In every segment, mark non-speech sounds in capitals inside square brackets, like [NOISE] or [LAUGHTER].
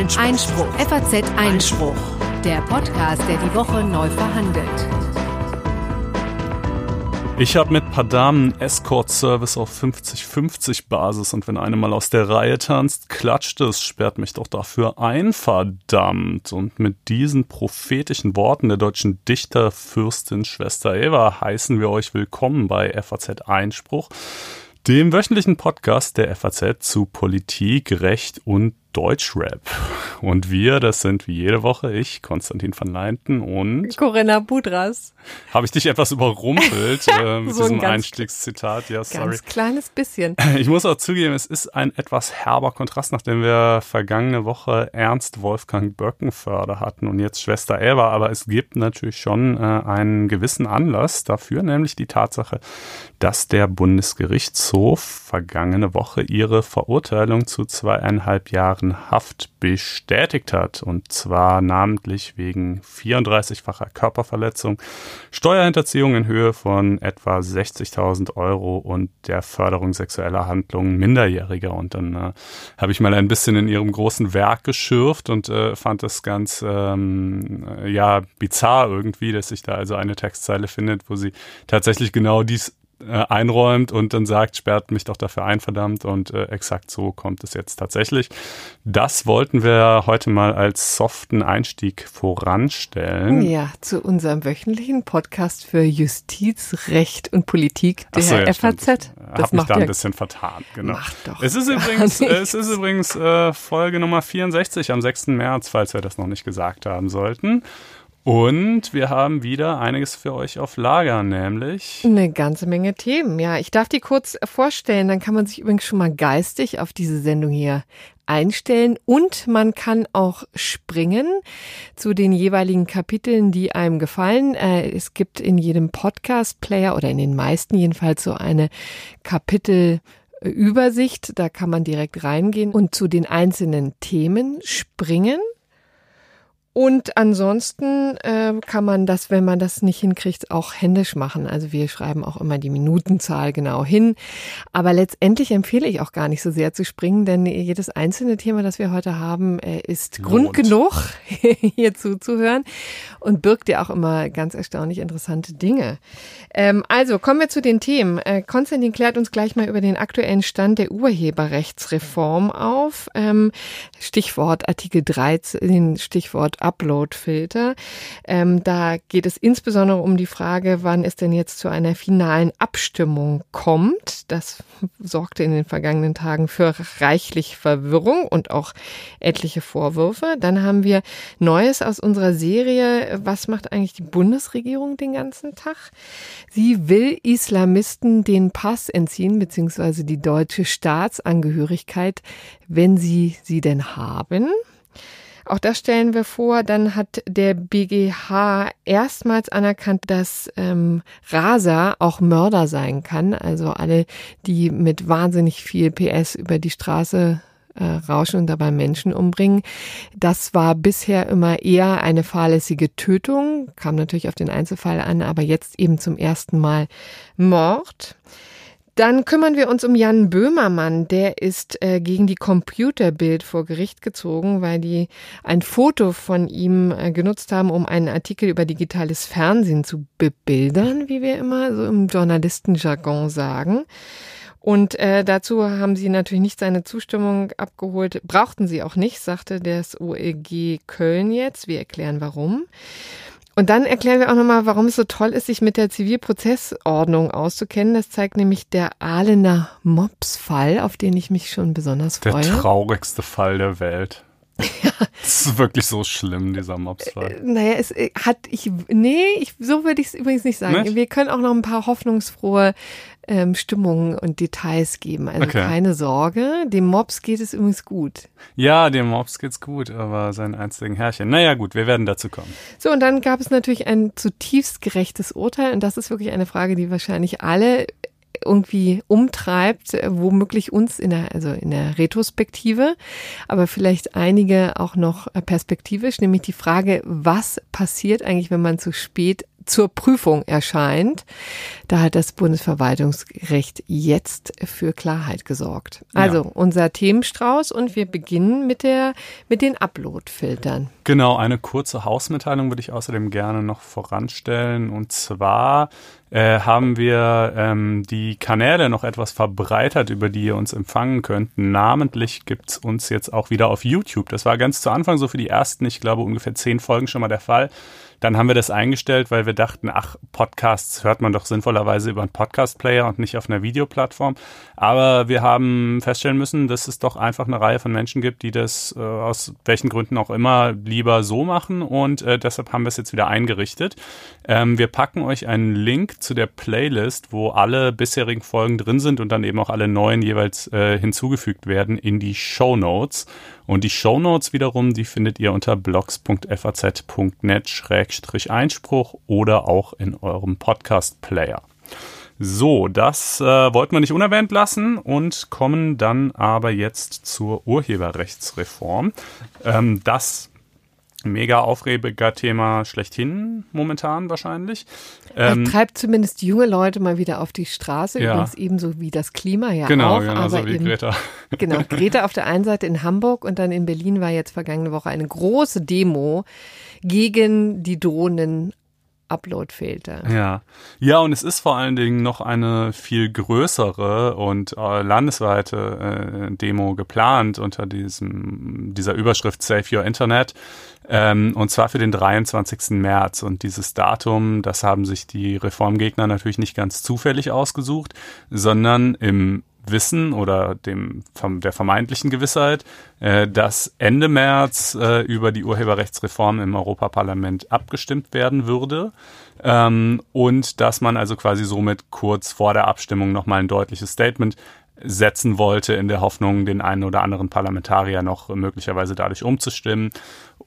Einspruch. Einspruch. FAZ Einspruch. Der Podcast, der die Woche neu verhandelt. Ich habe mit Padamen Escort-Service auf 50-50 Basis und wenn eine mal aus der Reihe tanzt, klatscht es, sperrt mich doch dafür ein, verdammt. Und mit diesen prophetischen Worten der deutschen Dichterfürstin Schwester Eva heißen wir euch willkommen bei FAZ Einspruch, dem wöchentlichen Podcast der FAZ zu Politik, Recht und Deutschrap. Und wir, das sind wie jede Woche ich, Konstantin van Leinten und Corinna Budras. Habe ich dich etwas überrumpelt [LAUGHS] äh, mit so diesem ganz, Einstiegszitat? Ja, sorry. Ganz kleines bisschen. Ich muss auch zugeben, es ist ein etwas herber Kontrast, nachdem wir vergangene Woche Ernst Wolfgang Böckenförder hatten und jetzt Schwester Elva. Aber es gibt natürlich schon äh, einen gewissen Anlass dafür, nämlich die Tatsache, dass der Bundesgerichtshof vergangene Woche ihre Verurteilung zu zweieinhalb Jahren Jahren Haft bestätigt hat. Und zwar namentlich wegen 34-facher Körperverletzung, Steuerhinterziehung in Höhe von etwa 60.000 Euro und der Förderung sexueller Handlungen Minderjähriger. Und dann äh, habe ich mal ein bisschen in ihrem großen Werk geschürft und äh, fand das ganz ähm, ja bizarr irgendwie, dass sich da also eine Textzeile findet, wo sie tatsächlich genau dies äh, einräumt und dann sagt, sperrt mich doch dafür ein, verdammt. Und äh, exakt so kommt es jetzt tatsächlich. Das wollten wir heute mal als soften Einstieg voranstellen. Ja, zu unserem wöchentlichen Podcast für Justiz, Recht und Politik der so, ja, FAZ. Stimmt. Das Hab mich da ein bisschen vertan, genau. Macht doch es ist übrigens, es ist übrigens äh, Folge Nummer 64 am 6. März, falls wir das noch nicht gesagt haben sollten. Und wir haben wieder einiges für euch auf Lager, nämlich eine ganze Menge Themen. Ja, ich darf die kurz vorstellen, dann kann man sich übrigens schon mal geistig auf diese Sendung hier einstellen und man kann auch springen zu den jeweiligen Kapiteln, die einem gefallen. Äh, es gibt in jedem Podcast-Player oder in den meisten jedenfalls so eine Kapitelübersicht. Da kann man direkt reingehen und zu den einzelnen Themen springen. Und ansonsten äh, kann man das, wenn man das nicht hinkriegt, auch händisch machen. Also wir schreiben auch immer die Minutenzahl genau hin. Aber letztendlich empfehle ich auch gar nicht so sehr zu springen, denn jedes einzelne Thema, das wir heute haben, äh, ist Lohnt. Grund genug, [LAUGHS] hier zuzuhören und birgt ja auch immer ganz erstaunlich interessante Dinge. Ähm, also kommen wir zu den Themen. Äh, Konstantin klärt uns gleich mal über den aktuellen Stand der Urheberrechtsreform auf. Ähm, Stichwort Artikel 13, Stichwort Upload-Filter. Ähm, da geht es insbesondere um die Frage, wann es denn jetzt zu einer finalen Abstimmung kommt. Das sorgte in den vergangenen Tagen für reichlich Verwirrung und auch etliche Vorwürfe. Dann haben wir Neues aus unserer Serie. Was macht eigentlich die Bundesregierung den ganzen Tag? Sie will Islamisten den Pass entziehen, beziehungsweise die deutsche Staatsangehörigkeit, wenn sie sie denn haben. Auch das stellen wir vor. Dann hat der BGH erstmals anerkannt, dass ähm, Raser auch Mörder sein kann. Also alle, die mit wahnsinnig viel PS über die Straße äh, rauschen und dabei Menschen umbringen. Das war bisher immer eher eine fahrlässige Tötung, kam natürlich auf den Einzelfall an, aber jetzt eben zum ersten Mal Mord. Dann kümmern wir uns um Jan Böhmermann. Der ist äh, gegen die Computerbild vor Gericht gezogen, weil die ein Foto von ihm äh, genutzt haben, um einen Artikel über digitales Fernsehen zu bebildern, wie wir immer so im Journalistenjargon sagen. Und äh, dazu haben sie natürlich nicht seine Zustimmung abgeholt. Brauchten sie auch nicht, sagte das OEG Köln jetzt. Wir erklären warum. Und dann erklären wir auch nochmal, warum es so toll ist, sich mit der Zivilprozessordnung auszukennen. Das zeigt nämlich der Ahlener Mops-Fall, auf den ich mich schon besonders freue. Der traurigste Fall der Welt. [LAUGHS] Ja. Das ist wirklich so schlimm, dieser Mobsfall. Äh, naja, es äh, hat ich, nee, ich, so würde ich es übrigens nicht sagen. Nicht? Wir können auch noch ein paar hoffnungsfrohe ähm, Stimmungen und Details geben. Also okay. keine Sorge. Dem Mobs geht es übrigens gut. Ja, dem Mobs geht's gut, aber sein einzigen Herrchen. Naja, gut, wir werden dazu kommen. So, und dann gab es natürlich ein zutiefst gerechtes Urteil. Und das ist wirklich eine Frage, die wahrscheinlich alle irgendwie umtreibt, äh, womöglich uns in der, also in der Retrospektive, aber vielleicht einige auch noch äh, perspektivisch, nämlich die Frage, was passiert eigentlich, wenn man zu spät zur Prüfung erscheint. Da hat das Bundesverwaltungsgericht jetzt für Klarheit gesorgt. Also ja. unser Themenstrauß und wir beginnen mit der mit den Upload-Filtern. Genau, eine kurze Hausmitteilung würde ich außerdem gerne noch voranstellen und zwar äh, haben wir ähm, die Kanäle noch etwas verbreitert, über die ihr uns empfangen könnt. Namentlich gibt's uns jetzt auch wieder auf YouTube. Das war ganz zu Anfang so für die ersten, ich glaube, ungefähr zehn Folgen schon mal der Fall. Dann haben wir das eingestellt, weil wir dachten, ach, Podcasts hört man doch sinnvollerweise über einen Podcast-Player und nicht auf einer Videoplattform. Aber wir haben feststellen müssen, dass es doch einfach eine Reihe von Menschen gibt, die das äh, aus welchen Gründen auch immer lieber so machen und äh, deshalb haben wir es jetzt wieder eingerichtet. Ähm, wir packen euch einen Link zu der Playlist, wo alle bisherigen Folgen drin sind und dann eben auch alle neuen jeweils äh, hinzugefügt werden in die Show Notes. Und die Show Notes wiederum, die findet ihr unter blogs.faz.net-einspruch oder auch in eurem Podcast-Player. So, das äh, wollten wir nicht unerwähnt lassen und kommen dann aber jetzt zur Urheberrechtsreform. Ähm, das mega aufreger Thema schlechthin momentan wahrscheinlich. Ähm, treibt zumindest junge Leute mal wieder auf die Straße, ja. übrigens ebenso wie das Klima ja genau, auch. Genau, aber wie eben, Greta. [LAUGHS] Genau, Greta auf der einen Seite in Hamburg und dann in Berlin war jetzt vergangene Woche eine große Demo gegen die drohenden Upload-Filter. Ja. Ja, und es ist vor allen Dingen noch eine viel größere und äh, landesweite äh, Demo geplant unter diesem, dieser Überschrift Save Your Internet. Ähm, und zwar für den 23. März. Und dieses Datum, das haben sich die Reformgegner natürlich nicht ganz zufällig ausgesucht, sondern im Wissen oder dem der vermeintlichen Gewissheit, äh, dass Ende März äh, über die Urheberrechtsreform im Europaparlament abgestimmt werden würde ähm, und dass man also quasi somit kurz vor der Abstimmung nochmal ein deutliches Statement setzen wollte, in der Hoffnung, den einen oder anderen Parlamentarier noch möglicherweise dadurch umzustimmen.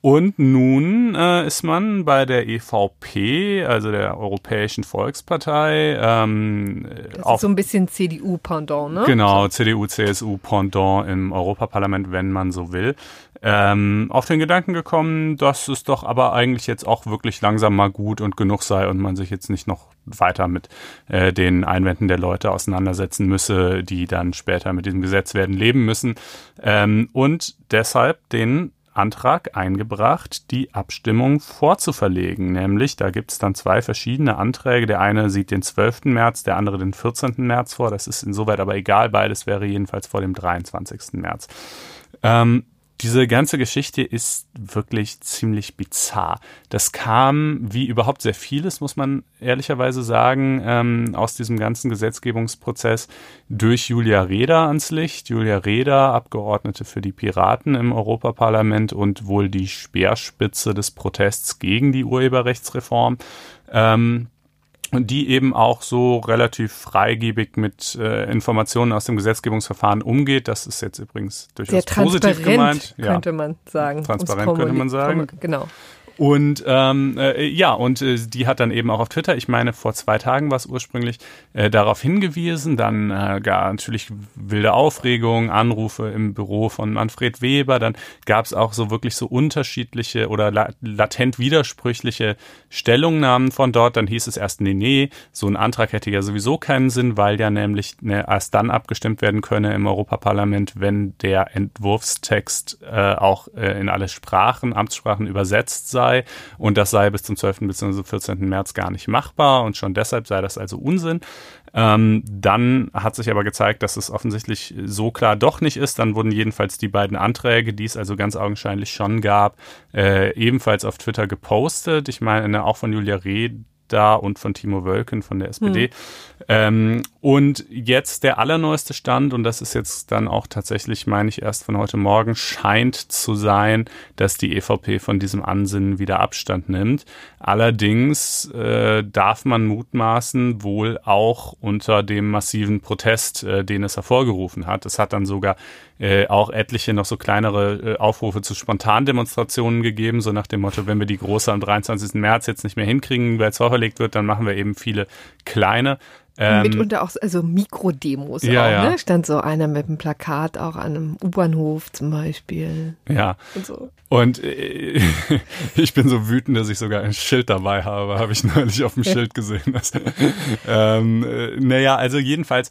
Und nun äh, ist man bei der EVP, also der Europäischen Volkspartei, ähm, das auf, ist so ein bisschen CDU-Pendant, ne? Genau, CDU-CSU-Pendant im Europaparlament, wenn man so will. Ähm, auf den Gedanken gekommen, dass es doch aber eigentlich jetzt auch wirklich langsam mal gut und genug sei und man sich jetzt nicht noch weiter mit äh, den Einwänden der Leute auseinandersetzen müsse, die dann später mit diesem Gesetz werden leben müssen. Ähm, und deshalb den Antrag eingebracht, die Abstimmung vorzuverlegen. Nämlich, da gibt es dann zwei verschiedene Anträge. Der eine sieht den 12. März, der andere den 14. März vor. Das ist insoweit aber egal. Beides wäre jedenfalls vor dem 23. März. Ähm, diese ganze Geschichte ist wirklich ziemlich bizarr. Das kam, wie überhaupt sehr vieles, muss man ehrlicherweise sagen, ähm, aus diesem ganzen Gesetzgebungsprozess durch Julia Reda ans Licht. Julia Reda, Abgeordnete für die Piraten im Europaparlament und wohl die Speerspitze des Protests gegen die Urheberrechtsreform. Ähm, die eben auch so relativ freigebig mit äh, Informationen aus dem Gesetzgebungsverfahren umgeht. Das ist jetzt übrigens durchaus Sehr positiv gemeint. Könnte ja. man sagen. Transparent könnte man sagen. Genau. Und ähm, äh, ja, und äh, die hat dann eben auch auf Twitter, ich meine vor zwei Tagen war es ursprünglich, äh, darauf hingewiesen. Dann äh, gar natürlich wilde Aufregung, Anrufe im Büro von Manfred Weber. Dann gab es auch so wirklich so unterschiedliche oder la latent widersprüchliche Stellungnahmen von dort. Dann hieß es erst, nee, nee, so ein Antrag hätte ja sowieso keinen Sinn, weil ja nämlich ne, erst dann abgestimmt werden könne im Europaparlament, wenn der Entwurfstext äh, auch äh, in alle Sprachen, Amtssprachen übersetzt sei sei und das sei bis zum 12. bzw. 14. März gar nicht machbar und schon deshalb sei das also Unsinn. Ähm, dann hat sich aber gezeigt, dass es offensichtlich so klar doch nicht ist. Dann wurden jedenfalls die beiden Anträge, die es also ganz augenscheinlich schon gab, äh, ebenfalls auf Twitter gepostet. Ich meine, auch von Julia Reh da und von Timo Wölken von der SPD. Hm. Ähm, und jetzt der allerneueste Stand, und das ist jetzt dann auch tatsächlich, meine ich, erst von heute Morgen, scheint zu sein, dass die EVP von diesem Ansinnen wieder Abstand nimmt. Allerdings äh, darf man mutmaßen, wohl auch unter dem massiven Protest, äh, den es hervorgerufen hat. Es hat dann sogar äh, auch etliche noch so kleinere äh, Aufrufe zu Spontandemonstrationen gegeben, so nach dem Motto, wenn wir die große am 23. März jetzt nicht mehr hinkriegen, weil es verlegt wird, dann machen wir eben viele kleine. Ähm, Mitunter auch also Mikrodemos ja, auch, ja. ne? Stand so einer mit einem Plakat auch an einem U-Bahnhof zum Beispiel. Ja. Und, so. und äh, [LAUGHS] ich bin so wütend, dass ich sogar ein Schild dabei habe, habe ich neulich auf dem [LAUGHS] Schild gesehen. [LAUGHS] Ähm, äh, naja, also jedenfalls,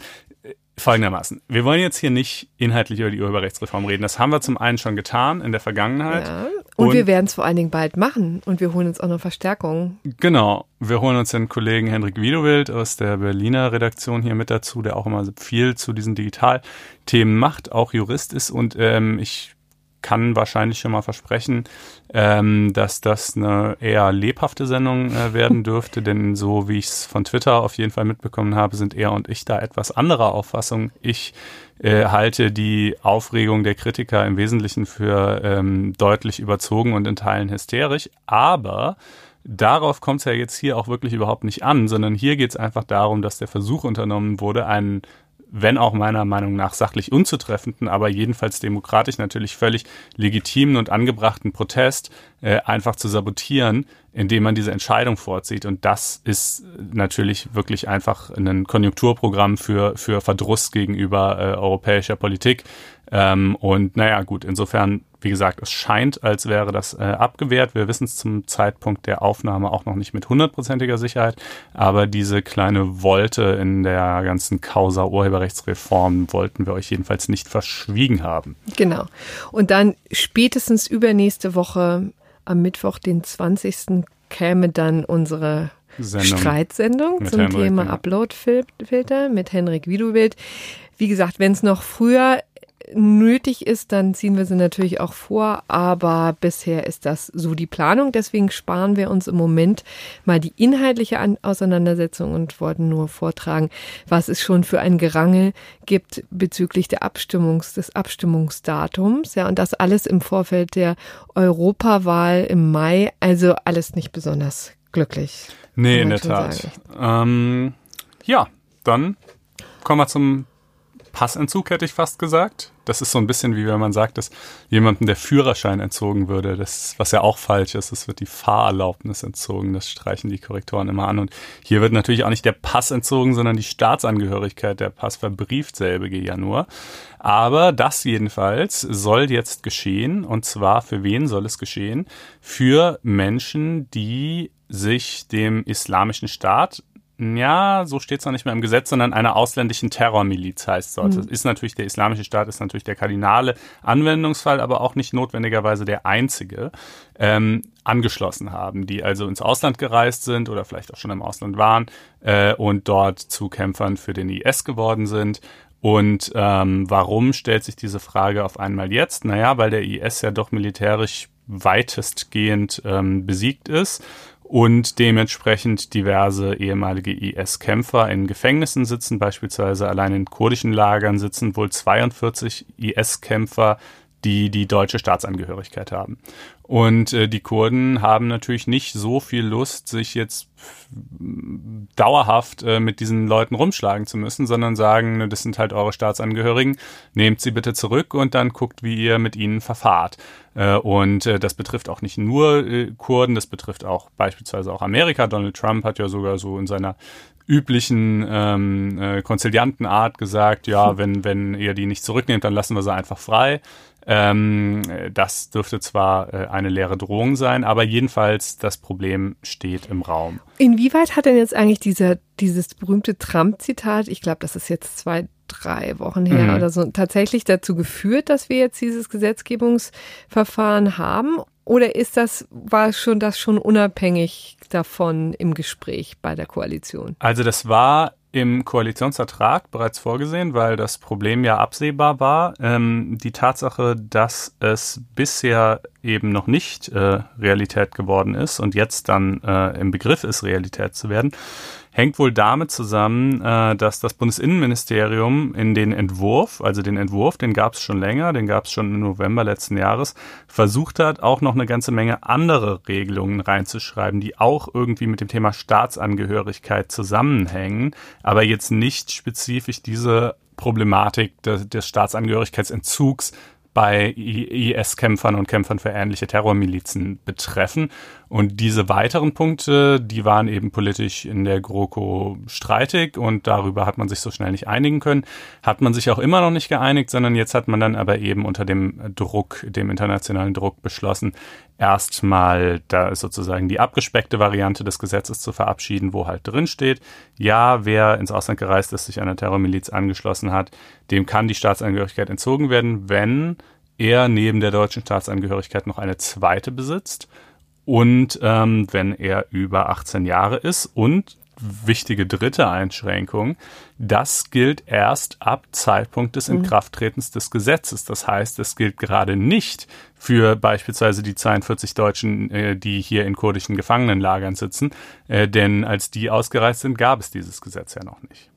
folgendermaßen. Wir wollen jetzt hier nicht inhaltlich über die Urheberrechtsreform reden. Das haben wir zum einen schon getan in der Vergangenheit. Ja. Und, und wir werden es vor allen Dingen bald machen und wir holen uns auch noch Verstärkung. Genau. Wir holen uns den Kollegen Henrik Wiedewild aus der Berliner Redaktion hier mit dazu, der auch immer viel zu diesen Digitalthemen macht, auch Jurist ist und ähm, ich kann wahrscheinlich schon mal versprechen, ähm, dass das eine eher lebhafte Sendung äh, werden [LAUGHS] dürfte, denn so wie ich es von Twitter auf jeden Fall mitbekommen habe, sind er und ich da etwas anderer Auffassung. Ich äh, halte die Aufregung der Kritiker im Wesentlichen für ähm, deutlich überzogen und in Teilen hysterisch, aber Darauf kommt es ja jetzt hier auch wirklich überhaupt nicht an, sondern hier geht es einfach darum, dass der Versuch unternommen wurde, einen wenn auch meiner Meinung nach sachlich unzutreffenden, aber jedenfalls demokratisch natürlich völlig legitimen und angebrachten Protest äh, einfach zu sabotieren, indem man diese Entscheidung vorzieht. Und das ist natürlich wirklich einfach ein Konjunkturprogramm für, für Verdruss gegenüber äh, europäischer Politik. Ähm, und naja, gut, insofern wie gesagt, es scheint, als wäre das äh, abgewehrt. Wir wissen es zum Zeitpunkt der Aufnahme auch noch nicht mit hundertprozentiger Sicherheit, aber diese kleine Wolte in der ganzen Causa Urheberrechtsreform wollten wir euch jedenfalls nicht verschwiegen haben. Genau. Und dann spätestens übernächste Woche am Mittwoch, den 20. käme dann unsere Sendung Streitsendung zum Henrik, Thema ja. Uploadfilter mit Henrik Wiedewild. Wie gesagt, wenn es noch früher nötig ist, dann ziehen wir sie natürlich auch vor, aber bisher ist das so die Planung. Deswegen sparen wir uns im Moment mal die inhaltliche Auseinandersetzung und wollten nur vortragen, was es schon für ein Gerangel gibt bezüglich der Abstimmungs, des Abstimmungsdatums. Ja, und das alles im Vorfeld der Europawahl im Mai. Also alles nicht besonders glücklich. Nee, in der Tat. Ähm, ja, dann kommen wir zum Passentzug, hätte ich fast gesagt. Das ist so ein bisschen wie wenn man sagt, dass jemandem der Führerschein entzogen würde. Das, was ja auch falsch ist, es wird die Fahrerlaubnis entzogen. Das streichen die Korrektoren immer an. Und hier wird natürlich auch nicht der Pass entzogen, sondern die Staatsangehörigkeit. Der Pass verbrieft selbige ja nur. Aber das jedenfalls soll jetzt geschehen. Und zwar für wen soll es geschehen? Für Menschen, die sich dem islamischen Staat ja, so steht es noch nicht mehr im Gesetz, sondern einer ausländischen Terrormiliz heißt sollte. Mhm. Ist natürlich der Islamische Staat, ist natürlich der kardinale Anwendungsfall, aber auch nicht notwendigerweise der einzige, ähm, angeschlossen haben, die also ins Ausland gereist sind oder vielleicht auch schon im Ausland waren äh, und dort zu Kämpfern für den IS geworden sind. Und ähm, warum stellt sich diese Frage auf einmal jetzt? Naja, weil der IS ja doch militärisch weitestgehend ähm, besiegt ist und dementsprechend diverse ehemalige IS-Kämpfer in Gefängnissen sitzen, beispielsweise allein in kurdischen Lagern sitzen wohl 42 IS-Kämpfer, die die deutsche Staatsangehörigkeit haben. Und äh, die Kurden haben natürlich nicht so viel Lust, sich jetzt dauerhaft äh, mit diesen Leuten rumschlagen zu müssen, sondern sagen, ne, das sind halt eure Staatsangehörigen, nehmt sie bitte zurück und dann guckt, wie ihr mit ihnen verfahrt. Äh, und äh, das betrifft auch nicht nur äh, Kurden, das betrifft auch beispielsweise auch Amerika. Donald Trump hat ja sogar so in seiner üblichen ähm, äh, Konziliantenart gesagt, ja, wenn, wenn ihr die nicht zurücknehmt, dann lassen wir sie einfach frei. Ähm, das dürfte zwar äh, eine leere Drohung sein, aber jedenfalls das Problem steht im Raum. Inwieweit hat denn jetzt eigentlich dieser, dieses berühmte Trump-Zitat, ich glaube, das ist jetzt zwei, drei Wochen her mhm. oder so, tatsächlich dazu geführt, dass wir jetzt dieses Gesetzgebungsverfahren haben? Oder ist das, war schon das schon unabhängig davon im Gespräch bei der Koalition? Also das war im Koalitionsvertrag bereits vorgesehen, weil das Problem ja absehbar war. Ähm, die Tatsache, dass es bisher eben noch nicht äh, Realität geworden ist und jetzt dann äh, im Begriff ist, Realität zu werden, hängt wohl damit zusammen, äh, dass das Bundesinnenministerium in den Entwurf, also den Entwurf, den gab es schon länger, den gab es schon im November letzten Jahres, versucht hat, auch noch eine ganze Menge andere Regelungen reinzuschreiben, die auch irgendwie mit dem Thema Staatsangehörigkeit zusammenhängen, aber jetzt nicht spezifisch diese Problematik des, des Staatsangehörigkeitsentzugs bei IS-Kämpfern und Kämpfern für ähnliche Terrormilizen betreffen. Und diese weiteren Punkte, die waren eben politisch in der GroKo streitig und darüber hat man sich so schnell nicht einigen können. Hat man sich auch immer noch nicht geeinigt, sondern jetzt hat man dann aber eben unter dem Druck, dem internationalen Druck beschlossen, erstmal da sozusagen die abgespeckte Variante des Gesetzes zu verabschieden, wo halt drin steht, ja, wer ins Ausland gereist ist, sich einer Terrormiliz angeschlossen hat, dem kann die Staatsangehörigkeit entzogen werden, wenn er neben der deutschen Staatsangehörigkeit noch eine zweite besitzt und ähm, wenn er über 18 Jahre ist und wichtige dritte Einschränkung, das gilt erst ab Zeitpunkt des mhm. Inkrafttretens des Gesetzes. Das heißt, es gilt gerade nicht für beispielsweise die 42 Deutschen, äh, die hier in kurdischen Gefangenenlagern sitzen, äh, denn als die ausgereist sind, gab es dieses Gesetz ja noch nicht.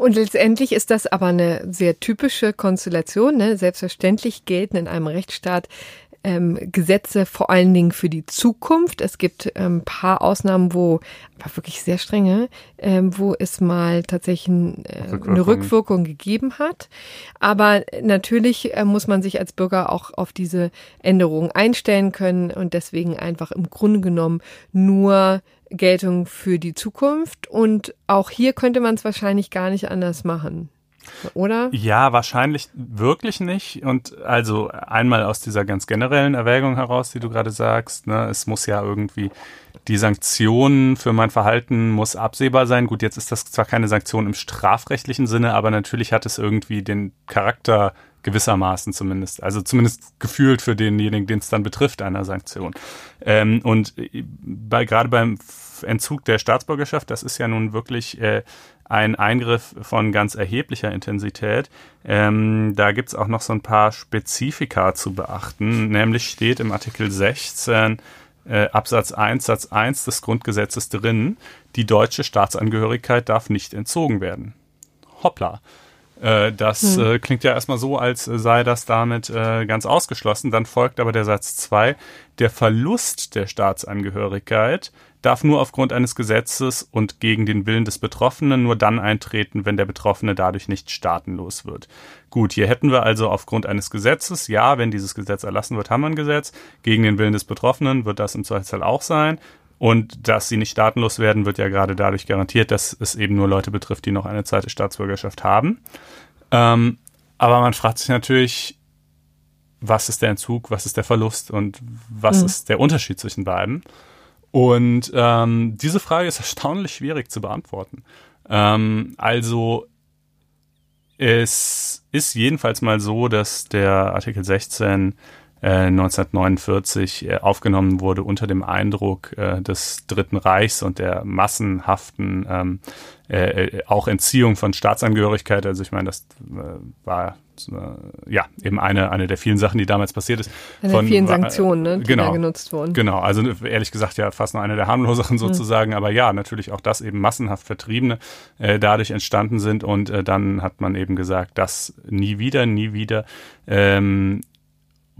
Und letztendlich ist das aber eine sehr typische Konstellation. Ne? Selbstverständlich gelten in einem Rechtsstaat ähm, Gesetze vor allen Dingen für die Zukunft. Es gibt ein ähm, paar Ausnahmen, wo, aber wirklich sehr strenge, ähm, wo es mal tatsächlich ein, äh, Rückwirkung. eine Rückwirkung gegeben hat. Aber natürlich äh, muss man sich als Bürger auch auf diese Änderungen einstellen können und deswegen einfach im Grunde genommen nur Geltung für die Zukunft. Und auch hier könnte man es wahrscheinlich gar nicht anders machen. Oder? Ja, wahrscheinlich wirklich nicht. Und also einmal aus dieser ganz generellen Erwägung heraus, die du gerade sagst, ne, es muss ja irgendwie die Sanktion für mein Verhalten muss absehbar sein. Gut, jetzt ist das zwar keine Sanktion im strafrechtlichen Sinne, aber natürlich hat es irgendwie den Charakter gewissermaßen zumindest, also zumindest gefühlt für denjenigen, den es dann betrifft, einer Sanktion. Ähm, und bei, gerade beim Entzug der Staatsbürgerschaft, das ist ja nun wirklich äh, ein Eingriff von ganz erheblicher Intensität. Ähm, da gibt's auch noch so ein paar Spezifika zu beachten. Nämlich steht im Artikel 16 äh, Absatz 1 Satz 1 des Grundgesetzes drin, die deutsche Staatsangehörigkeit darf nicht entzogen werden. Hoppla. Äh, das hm. äh, klingt ja erstmal so, als sei das damit äh, ganz ausgeschlossen. Dann folgt aber der Satz 2, der Verlust der Staatsangehörigkeit darf nur aufgrund eines Gesetzes und gegen den Willen des Betroffenen nur dann eintreten, wenn der Betroffene dadurch nicht staatenlos wird. Gut, hier hätten wir also aufgrund eines Gesetzes, ja, wenn dieses Gesetz erlassen wird, haben wir ein Gesetz. Gegen den Willen des Betroffenen wird das im Zweifelsfall auch sein. Und dass sie nicht staatenlos werden, wird ja gerade dadurch garantiert, dass es eben nur Leute betrifft, die noch eine zweite Staatsbürgerschaft haben. Ähm, aber man fragt sich natürlich, was ist der Entzug, was ist der Verlust und was mhm. ist der Unterschied zwischen beiden? Und ähm, diese Frage ist [LAUGHS] erstaunlich schwierig zu beantworten. Ähm, also es ist jedenfalls mal so, dass der Artikel 16 äh, 1949 äh, aufgenommen wurde unter dem Eindruck äh, des Dritten Reichs und der massenhaften ähm, äh, äh auch Entziehung von Staatsangehörigkeit. Also ich meine, das äh, war äh, ja, eben eine, eine der vielen Sachen, die damals passiert ist. Eine der vielen Sanktionen, ne, die genau, da genutzt wurden. Genau, also ehrlich gesagt ja fast noch eine der harmloseren hm. sozusagen, mhm. aber ja, natürlich auch, dass eben massenhaft Vertriebene äh, dadurch entstanden sind und äh, dann hat man eben gesagt, dass nie wieder, nie wieder ähm,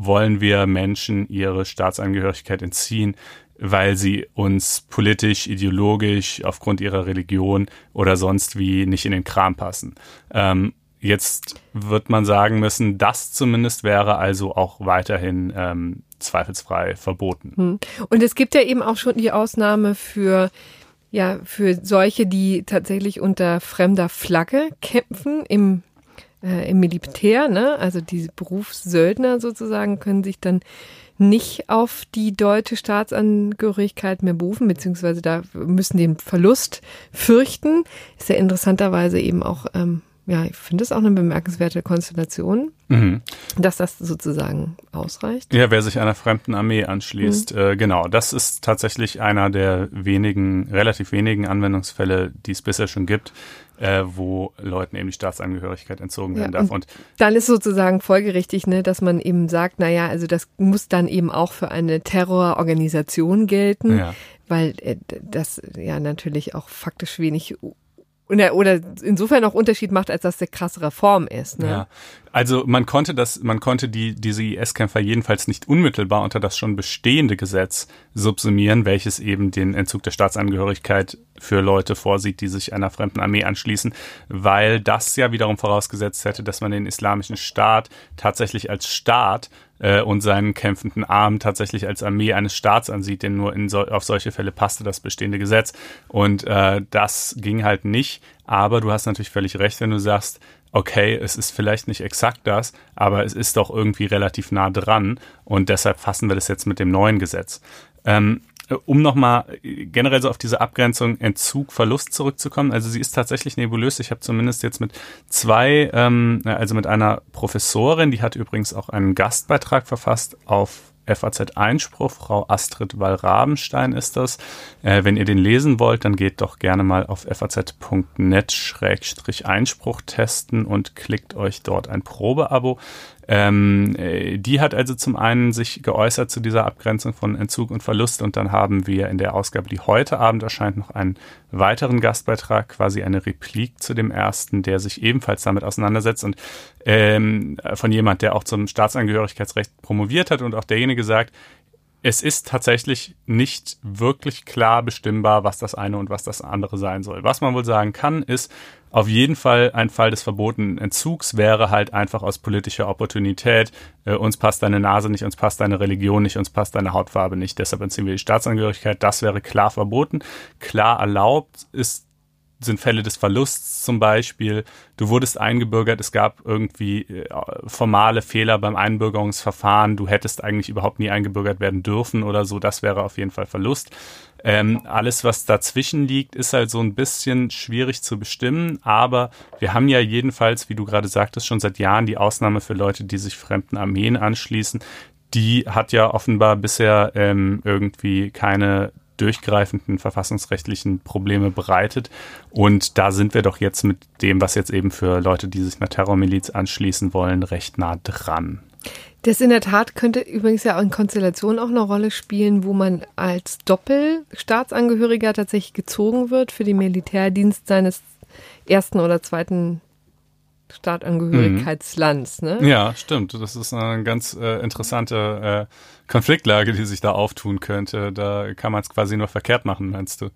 wollen wir Menschen ihre Staatsangehörigkeit entziehen, weil sie uns politisch, ideologisch, aufgrund ihrer Religion oder sonst wie nicht in den Kram passen. Ähm, Jetzt wird man sagen müssen, das zumindest wäre also auch weiterhin ähm, zweifelsfrei verboten. Hm. Und es gibt ja eben auch schon die Ausnahme für ja für solche, die tatsächlich unter fremder Flagge kämpfen im äh, im Militär, ne? Also diese Berufssöldner sozusagen können sich dann nicht auf die deutsche Staatsangehörigkeit mehr berufen, beziehungsweise da müssen den Verlust fürchten. Ist ja interessanterweise eben auch ähm, ja, ich finde es auch eine bemerkenswerte Konstellation, mhm. dass das sozusagen ausreicht. Ja, wer sich einer fremden Armee anschließt, mhm. äh, genau, das ist tatsächlich einer der wenigen, relativ wenigen Anwendungsfälle, die es bisher schon gibt, äh, wo Leuten eben die Staatsangehörigkeit entzogen werden ja, darf. Und, und dann ist sozusagen folgerichtig, ne, dass man eben sagt, naja, also das muss dann eben auch für eine Terrororganisation gelten, ja. weil äh, das ja natürlich auch faktisch wenig oder, oder insofern auch Unterschied macht, als dass der krassere Form ist. Ne? Ja. Also man konnte das, man konnte die, diese IS-Kämpfer jedenfalls nicht unmittelbar unter das schon bestehende Gesetz subsumieren, welches eben den Entzug der Staatsangehörigkeit für Leute vorsieht, die sich einer fremden Armee anschließen, weil das ja wiederum vorausgesetzt hätte, dass man den islamischen Staat tatsächlich als Staat äh, und seinen kämpfenden Arm tatsächlich als Armee eines Staats ansieht, denn nur so, auf solche Fälle passte das bestehende Gesetz. Und äh, das ging halt nicht. Aber du hast natürlich völlig recht, wenn du sagst, okay, es ist vielleicht nicht exakt das, aber es ist doch irgendwie relativ nah dran und deshalb fassen wir das jetzt mit dem neuen Gesetz. Ähm, um nochmal generell so auf diese Abgrenzung Entzug, Verlust zurückzukommen. Also sie ist tatsächlich nebulös. Ich habe zumindest jetzt mit zwei, ähm, also mit einer Professorin, die hat übrigens auch einen Gastbeitrag verfasst auf FAZ Einspruch, Frau Astrid Wall-Rabenstein ist das. Äh, wenn ihr den lesen wollt, dann geht doch gerne mal auf faz.net-einspruch testen und klickt euch dort ein Probeabo. Ähm, äh, die hat also zum einen sich geäußert zu dieser Abgrenzung von Entzug und Verlust und dann haben wir in der Ausgabe, die heute Abend erscheint, noch einen weiteren Gastbeitrag, quasi eine Replik zu dem ersten, der sich ebenfalls damit auseinandersetzt und ähm, von jemand, der auch zum Staatsangehörigkeitsrecht promoviert hat und auch derjenige sagt, es ist tatsächlich nicht wirklich klar bestimmbar, was das eine und was das andere sein soll. Was man wohl sagen kann, ist, auf jeden Fall ein Fall des verbotenen Entzugs wäre halt einfach aus politischer Opportunität. Äh, uns passt deine Nase nicht, uns passt deine Religion nicht, uns passt deine Hautfarbe nicht. Deshalb entziehen wir die Staatsangehörigkeit. Das wäre klar verboten. Klar erlaubt ist sind Fälle des Verlusts zum Beispiel. Du wurdest eingebürgert, es gab irgendwie äh, formale Fehler beim Einbürgerungsverfahren. Du hättest eigentlich überhaupt nie eingebürgert werden dürfen oder so. Das wäre auf jeden Fall Verlust. Ähm, alles, was dazwischen liegt, ist halt so ein bisschen schwierig zu bestimmen. Aber wir haben ja jedenfalls, wie du gerade sagtest, schon seit Jahren die Ausnahme für Leute, die sich fremden Armeen anschließen. Die hat ja offenbar bisher ähm, irgendwie keine durchgreifenden verfassungsrechtlichen Probleme bereitet. Und da sind wir doch jetzt mit dem, was jetzt eben für Leute, die sich einer Terrormiliz anschließen wollen, recht nah dran. Das in der Tat könnte übrigens ja in Konstellationen auch eine Rolle spielen, wo man als Doppelstaatsangehöriger tatsächlich gezogen wird für den Militärdienst seines ersten oder zweiten Staatangehörigkeitslands. Ne? Ja, stimmt. Das ist eine ganz äh, interessante äh, Konfliktlage, die sich da auftun könnte. Da kann man es quasi nur verkehrt machen, meinst du?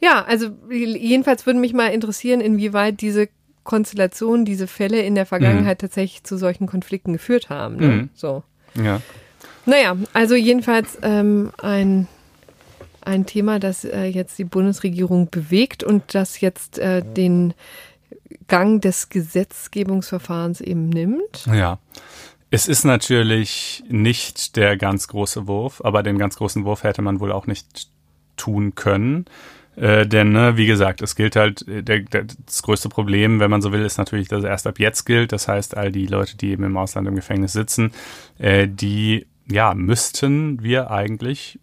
Ja, also jedenfalls würde mich mal interessieren, inwieweit diese Konstellationen, diese Fälle in der Vergangenheit mhm. tatsächlich zu solchen Konflikten geführt haben. Ne? Mhm. So. Ja. Naja, also jedenfalls ähm, ein, ein Thema, das äh, jetzt die Bundesregierung bewegt und das jetzt äh, den Gang des Gesetzgebungsverfahrens eben nimmt. Ja. Es ist natürlich nicht der ganz große Wurf, aber den ganz großen Wurf hätte man wohl auch nicht tun können. Äh, denn, ne, wie gesagt, es gilt halt, äh, der, der, das größte Problem, wenn man so will, ist natürlich, dass es erst ab jetzt gilt. Das heißt, all die Leute, die eben im Ausland im Gefängnis sitzen, äh, die, ja, müssten wir eigentlich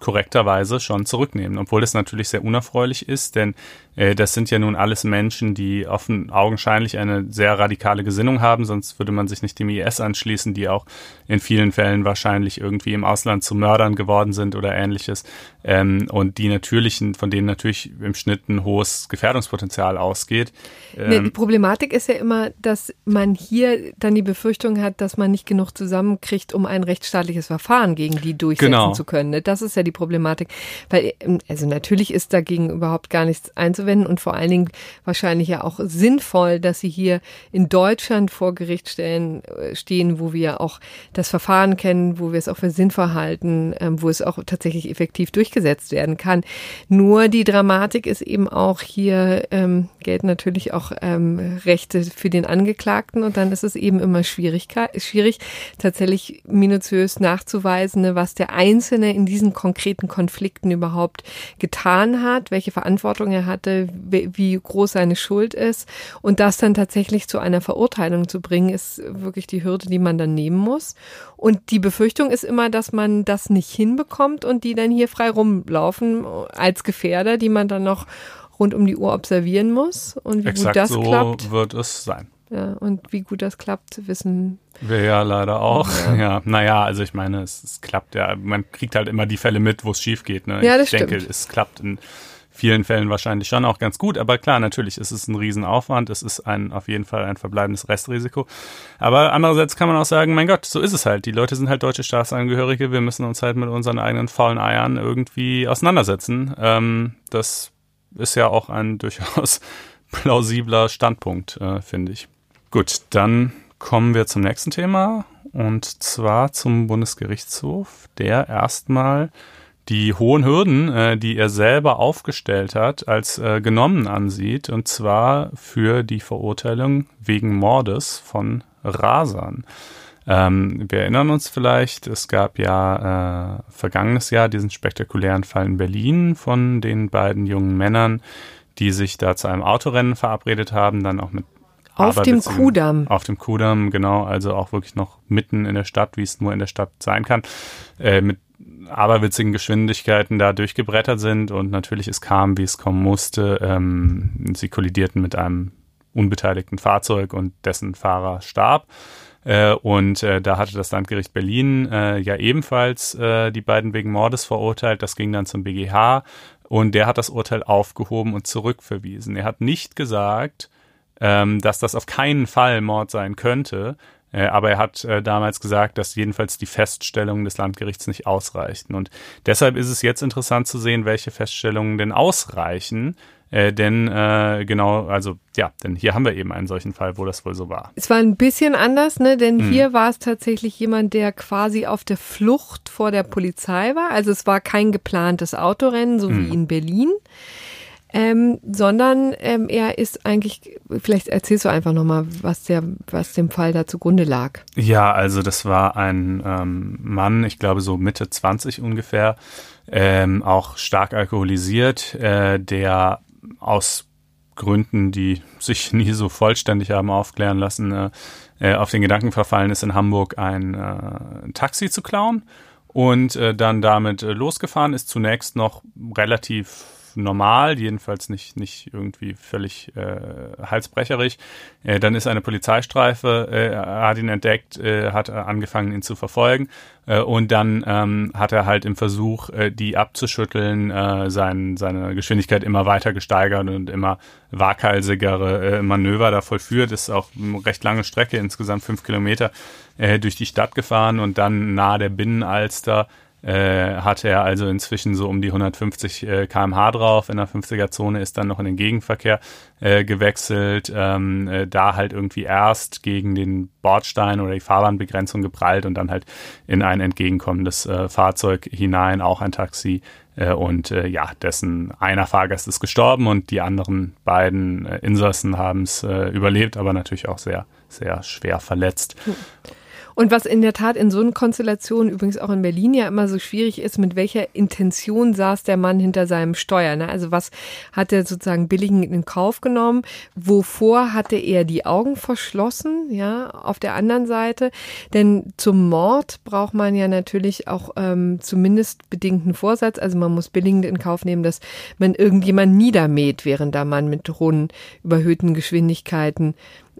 korrekterweise schon zurücknehmen, obwohl es natürlich sehr unerfreulich ist, denn das sind ja nun alles Menschen, die offen augenscheinlich eine sehr radikale Gesinnung haben, sonst würde man sich nicht dem IS anschließen, die auch in vielen Fällen wahrscheinlich irgendwie im Ausland zu Mördern geworden sind oder ähnliches ähm, und die natürlichen, von denen natürlich im Schnitt ein hohes Gefährdungspotenzial ausgeht. Ähm, nee, die Problematik ist ja immer, dass man hier dann die Befürchtung hat, dass man nicht genug zusammenkriegt, um ein rechtsstaatliches Verfahren gegen die durchsetzen genau. zu können. Ne? Das ist ja die Problematik. Weil, ähm, also natürlich ist dagegen überhaupt gar nichts einzuwenden und vor allen Dingen wahrscheinlich ja auch sinnvoll, dass sie hier in Deutschland vor Gericht stellen, äh, stehen, wo wir auch das Verfahren kennen, wo wir es auch für sinnvoll halten, ähm, wo es auch tatsächlich effektiv durchgesetzt werden kann. Nur die Dramatik ist eben auch hier ähm, gelten natürlich auch ähm, Rechte für den Angeklagten und dann ist es eben immer schwierig, schwierig tatsächlich minutiös nachzuweisen, ne, was der Einzelne in diesen konkreten Konflikten überhaupt getan hat, welche Verantwortung er hatte, wie groß seine Schuld ist und das dann tatsächlich zu einer Verurteilung zu bringen, ist wirklich die Hürde, die man dann nehmen muss. Und die Befürchtung ist immer, dass man das nicht hinbekommt und die dann hier frei rumlaufen als Gefährder, die man dann noch rund um die Uhr observieren muss. Und wie Exakt gut das so klappt. wird es sein. Ja, und wie gut das klappt, wissen wir ja leider auch. Ja, [LAUGHS] ja naja, also ich meine, es, es, klappt ja. Man kriegt halt immer die Fälle mit, wo es schief geht. Ne? Ja, das ich denke, stimmt. es klappt in vielen Fällen wahrscheinlich schon auch ganz gut. Aber klar, natürlich ist es ein Riesenaufwand. Es ist ein, auf jeden Fall ein verbleibendes Restrisiko. Aber andererseits kann man auch sagen, mein Gott, so ist es halt. Die Leute sind halt deutsche Staatsangehörige. Wir müssen uns halt mit unseren eigenen faulen Eiern irgendwie auseinandersetzen. Ähm, das ist ja auch ein [LAUGHS] durchaus plausibler Standpunkt, äh, finde ich. Gut, dann kommen wir zum nächsten Thema und zwar zum Bundesgerichtshof, der erstmal die hohen Hürden, äh, die er selber aufgestellt hat, als äh, genommen ansieht, und zwar für die Verurteilung wegen Mordes von Rasern. Ähm, wir erinnern uns vielleicht, es gab ja äh, vergangenes Jahr diesen spektakulären Fall in Berlin von den beiden jungen Männern, die sich da zu einem Autorennen verabredet haben, dann auch mit auf dem Kudamm. Auf dem Kudamm, genau. Also auch wirklich noch mitten in der Stadt, wie es nur in der Stadt sein kann. Äh, mit aberwitzigen Geschwindigkeiten da durchgebrettert sind und natürlich es kam, wie es kommen musste. Ähm, sie kollidierten mit einem unbeteiligten Fahrzeug und dessen Fahrer starb. Äh, und äh, da hatte das Landgericht Berlin äh, ja ebenfalls äh, die beiden wegen Mordes verurteilt. Das ging dann zum BGH und der hat das Urteil aufgehoben und zurückverwiesen. Er hat nicht gesagt, ähm, dass das auf keinen Fall Mord sein könnte. Äh, aber er hat äh, damals gesagt, dass jedenfalls die Feststellungen des Landgerichts nicht ausreichten. Und deshalb ist es jetzt interessant zu sehen, welche Feststellungen denn ausreichen. Äh, denn äh, genau, also ja, denn hier haben wir eben einen solchen Fall, wo das wohl so war. Es war ein bisschen anders, ne? Denn hm. hier war es tatsächlich jemand, der quasi auf der Flucht vor der Polizei war. Also es war kein geplantes Autorennen, so hm. wie in Berlin ähm, sondern ähm, er ist eigentlich, vielleicht erzählst du einfach nochmal, was, was dem Fall da zugrunde lag. Ja, also das war ein ähm, Mann, ich glaube so Mitte 20 ungefähr, ähm, auch stark alkoholisiert, äh, der aus Gründen, die sich [LAUGHS] nie so vollständig haben aufklären lassen, äh, äh, auf den Gedanken verfallen ist, in Hamburg ein äh, Taxi zu klauen und äh, dann damit äh, losgefahren ist. Zunächst noch relativ normal, jedenfalls nicht, nicht irgendwie völlig äh, halsbrecherig. Äh, dann ist eine Polizeistreife, äh, hat ihn entdeckt, äh, hat angefangen, ihn zu verfolgen. Äh, und dann ähm, hat er halt im Versuch, äh, die abzuschütteln, äh, sein, seine Geschwindigkeit immer weiter gesteigert und immer waghalsigere äh, Manöver da vollführt. Ist auch eine recht lange Strecke, insgesamt fünf Kilometer, äh, durch die Stadt gefahren und dann nahe der Binnenalster äh, hatte er also inzwischen so um die 150 äh, kmh drauf. In der 50er-Zone ist dann noch in den Gegenverkehr äh, gewechselt. Ähm, äh, da halt irgendwie erst gegen den Bordstein oder die Fahrbahnbegrenzung geprallt und dann halt in ein entgegenkommendes äh, Fahrzeug hinein, auch ein Taxi. Äh, und äh, ja, dessen einer Fahrgast ist gestorben und die anderen beiden äh, Insassen haben es äh, überlebt, aber natürlich auch sehr, sehr schwer verletzt. Hm. Und was in der Tat in so einer Konstellation übrigens auch in Berlin ja immer so schwierig ist, mit welcher Intention saß der Mann hinter seinem Steuer? Ne? Also was hat er sozusagen billigend in Kauf genommen? Wovor hatte er die Augen verschlossen? Ja, auf der anderen Seite. Denn zum Mord braucht man ja natürlich auch ähm, zumindest bedingten Vorsatz. Also man muss billigend in Kauf nehmen, dass man irgendjemand niedermäht, während der Mann mit hohen, überhöhten Geschwindigkeiten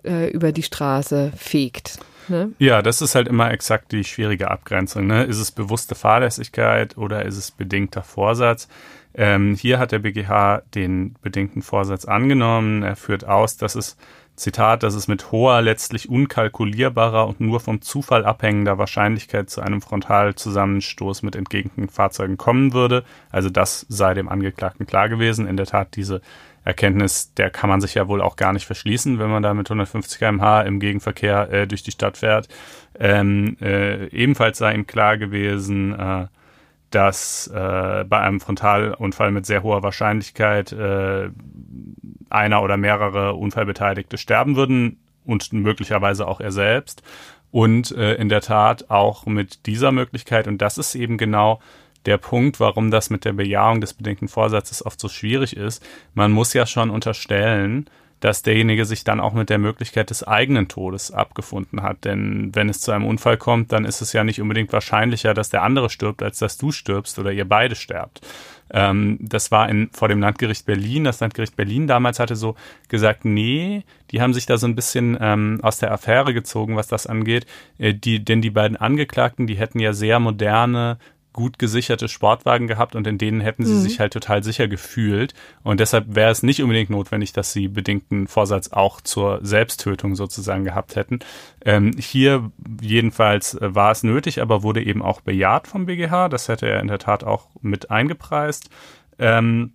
äh, über die Straße fegt. Ne? Ja, das ist halt immer exakt die schwierige Abgrenzung. Ne? Ist es bewusste Fahrlässigkeit oder ist es bedingter Vorsatz? Ähm, hier hat der BGH den bedingten Vorsatz angenommen. Er führt aus, dass es, Zitat, dass es mit hoher, letztlich unkalkulierbarer und nur vom Zufall abhängender Wahrscheinlichkeit zu einem Frontalzusammenstoß mit entgegneten Fahrzeugen kommen würde. Also das sei dem Angeklagten klar gewesen. In der Tat, diese Erkenntnis, der kann man sich ja wohl auch gar nicht verschließen, wenn man da mit 150 km/h im Gegenverkehr äh, durch die Stadt fährt. Ähm, äh, ebenfalls sei ihm klar gewesen, äh, dass äh, bei einem Frontalunfall mit sehr hoher Wahrscheinlichkeit äh, einer oder mehrere Unfallbeteiligte sterben würden und möglicherweise auch er selbst. Und äh, in der Tat auch mit dieser Möglichkeit, und das ist eben genau der Punkt, warum das mit der Bejahung des bedingten Vorsatzes oft so schwierig ist. Man muss ja schon unterstellen, dass derjenige sich dann auch mit der Möglichkeit des eigenen Todes abgefunden hat. Denn wenn es zu einem Unfall kommt, dann ist es ja nicht unbedingt wahrscheinlicher, dass der andere stirbt, als dass du stirbst oder ihr beide sterbt. Ähm, das war in, vor dem Landgericht Berlin. Das Landgericht Berlin damals hatte so gesagt, nee, die haben sich da so ein bisschen ähm, aus der Affäre gezogen, was das angeht. Äh, die, denn die beiden Angeklagten, die hätten ja sehr moderne gut gesicherte Sportwagen gehabt und in denen hätten sie mhm. sich halt total sicher gefühlt. Und deshalb wäre es nicht unbedingt notwendig, dass sie bedingten Vorsatz auch zur Selbsttötung sozusagen gehabt hätten. Ähm, hier jedenfalls äh, war es nötig, aber wurde eben auch bejaht vom BGH. Das hätte er in der Tat auch mit eingepreist. Ähm,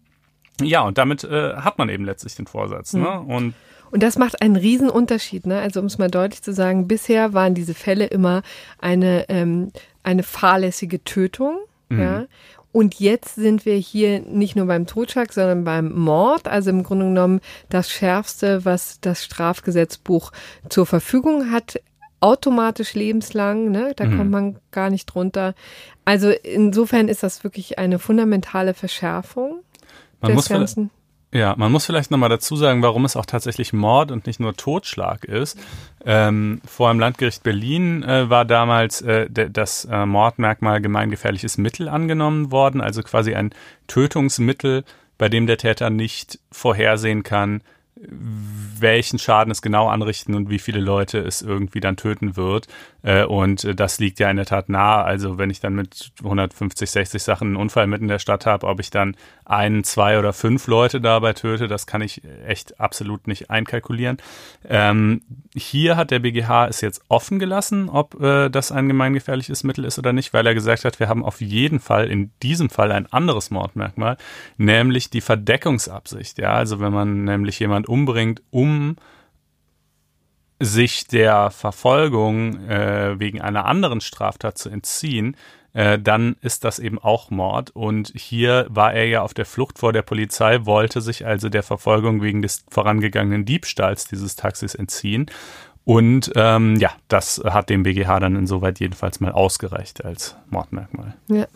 ja, und damit äh, hat man eben letztlich den Vorsatz. Mhm. Ne? Und und das macht einen riesen Unterschied. Ne? Also um es mal deutlich zu sagen, bisher waren diese Fälle immer eine, ähm, eine fahrlässige Tötung. Mhm. Ja? Und jetzt sind wir hier nicht nur beim Totschlag, sondern beim Mord. Also im Grunde genommen das Schärfste, was das Strafgesetzbuch zur Verfügung hat. Automatisch lebenslang, ne? da mhm. kommt man gar nicht drunter. Also insofern ist das wirklich eine fundamentale Verschärfung. Man muss, Ganzen. Ja, man muss vielleicht nochmal dazu sagen, warum es auch tatsächlich Mord und nicht nur Totschlag ist. Ähm, vor dem Landgericht Berlin äh, war damals äh, das äh, Mordmerkmal gemeingefährliches Mittel angenommen worden, also quasi ein Tötungsmittel, bei dem der Täter nicht vorhersehen kann, welchen Schaden es genau anrichten und wie viele Leute es irgendwie dann töten wird. Äh, und das liegt ja in der Tat nahe. Also wenn ich dann mit 150, 60 Sachen einen Unfall mitten in der Stadt habe, ob ich dann ein, zwei oder fünf Leute dabei töte, das kann ich echt absolut nicht einkalkulieren. Ähm, hier hat der BGH es jetzt offen gelassen, ob äh, das ein gemeingefährliches Mittel ist oder nicht, weil er gesagt hat, wir haben auf jeden Fall in diesem Fall ein anderes Mordmerkmal, nämlich die Verdeckungsabsicht. Ja, also wenn man nämlich jemand umbringt, um sich der Verfolgung äh, wegen einer anderen Straftat zu entziehen, äh, dann ist das eben auch Mord. Und hier war er ja auf der Flucht vor der Polizei, wollte sich also der Verfolgung wegen des vorangegangenen Diebstahls dieses Taxis entziehen. Und ähm, ja, das hat dem BGH dann insoweit jedenfalls mal ausgereicht als Mordmerkmal. Ja.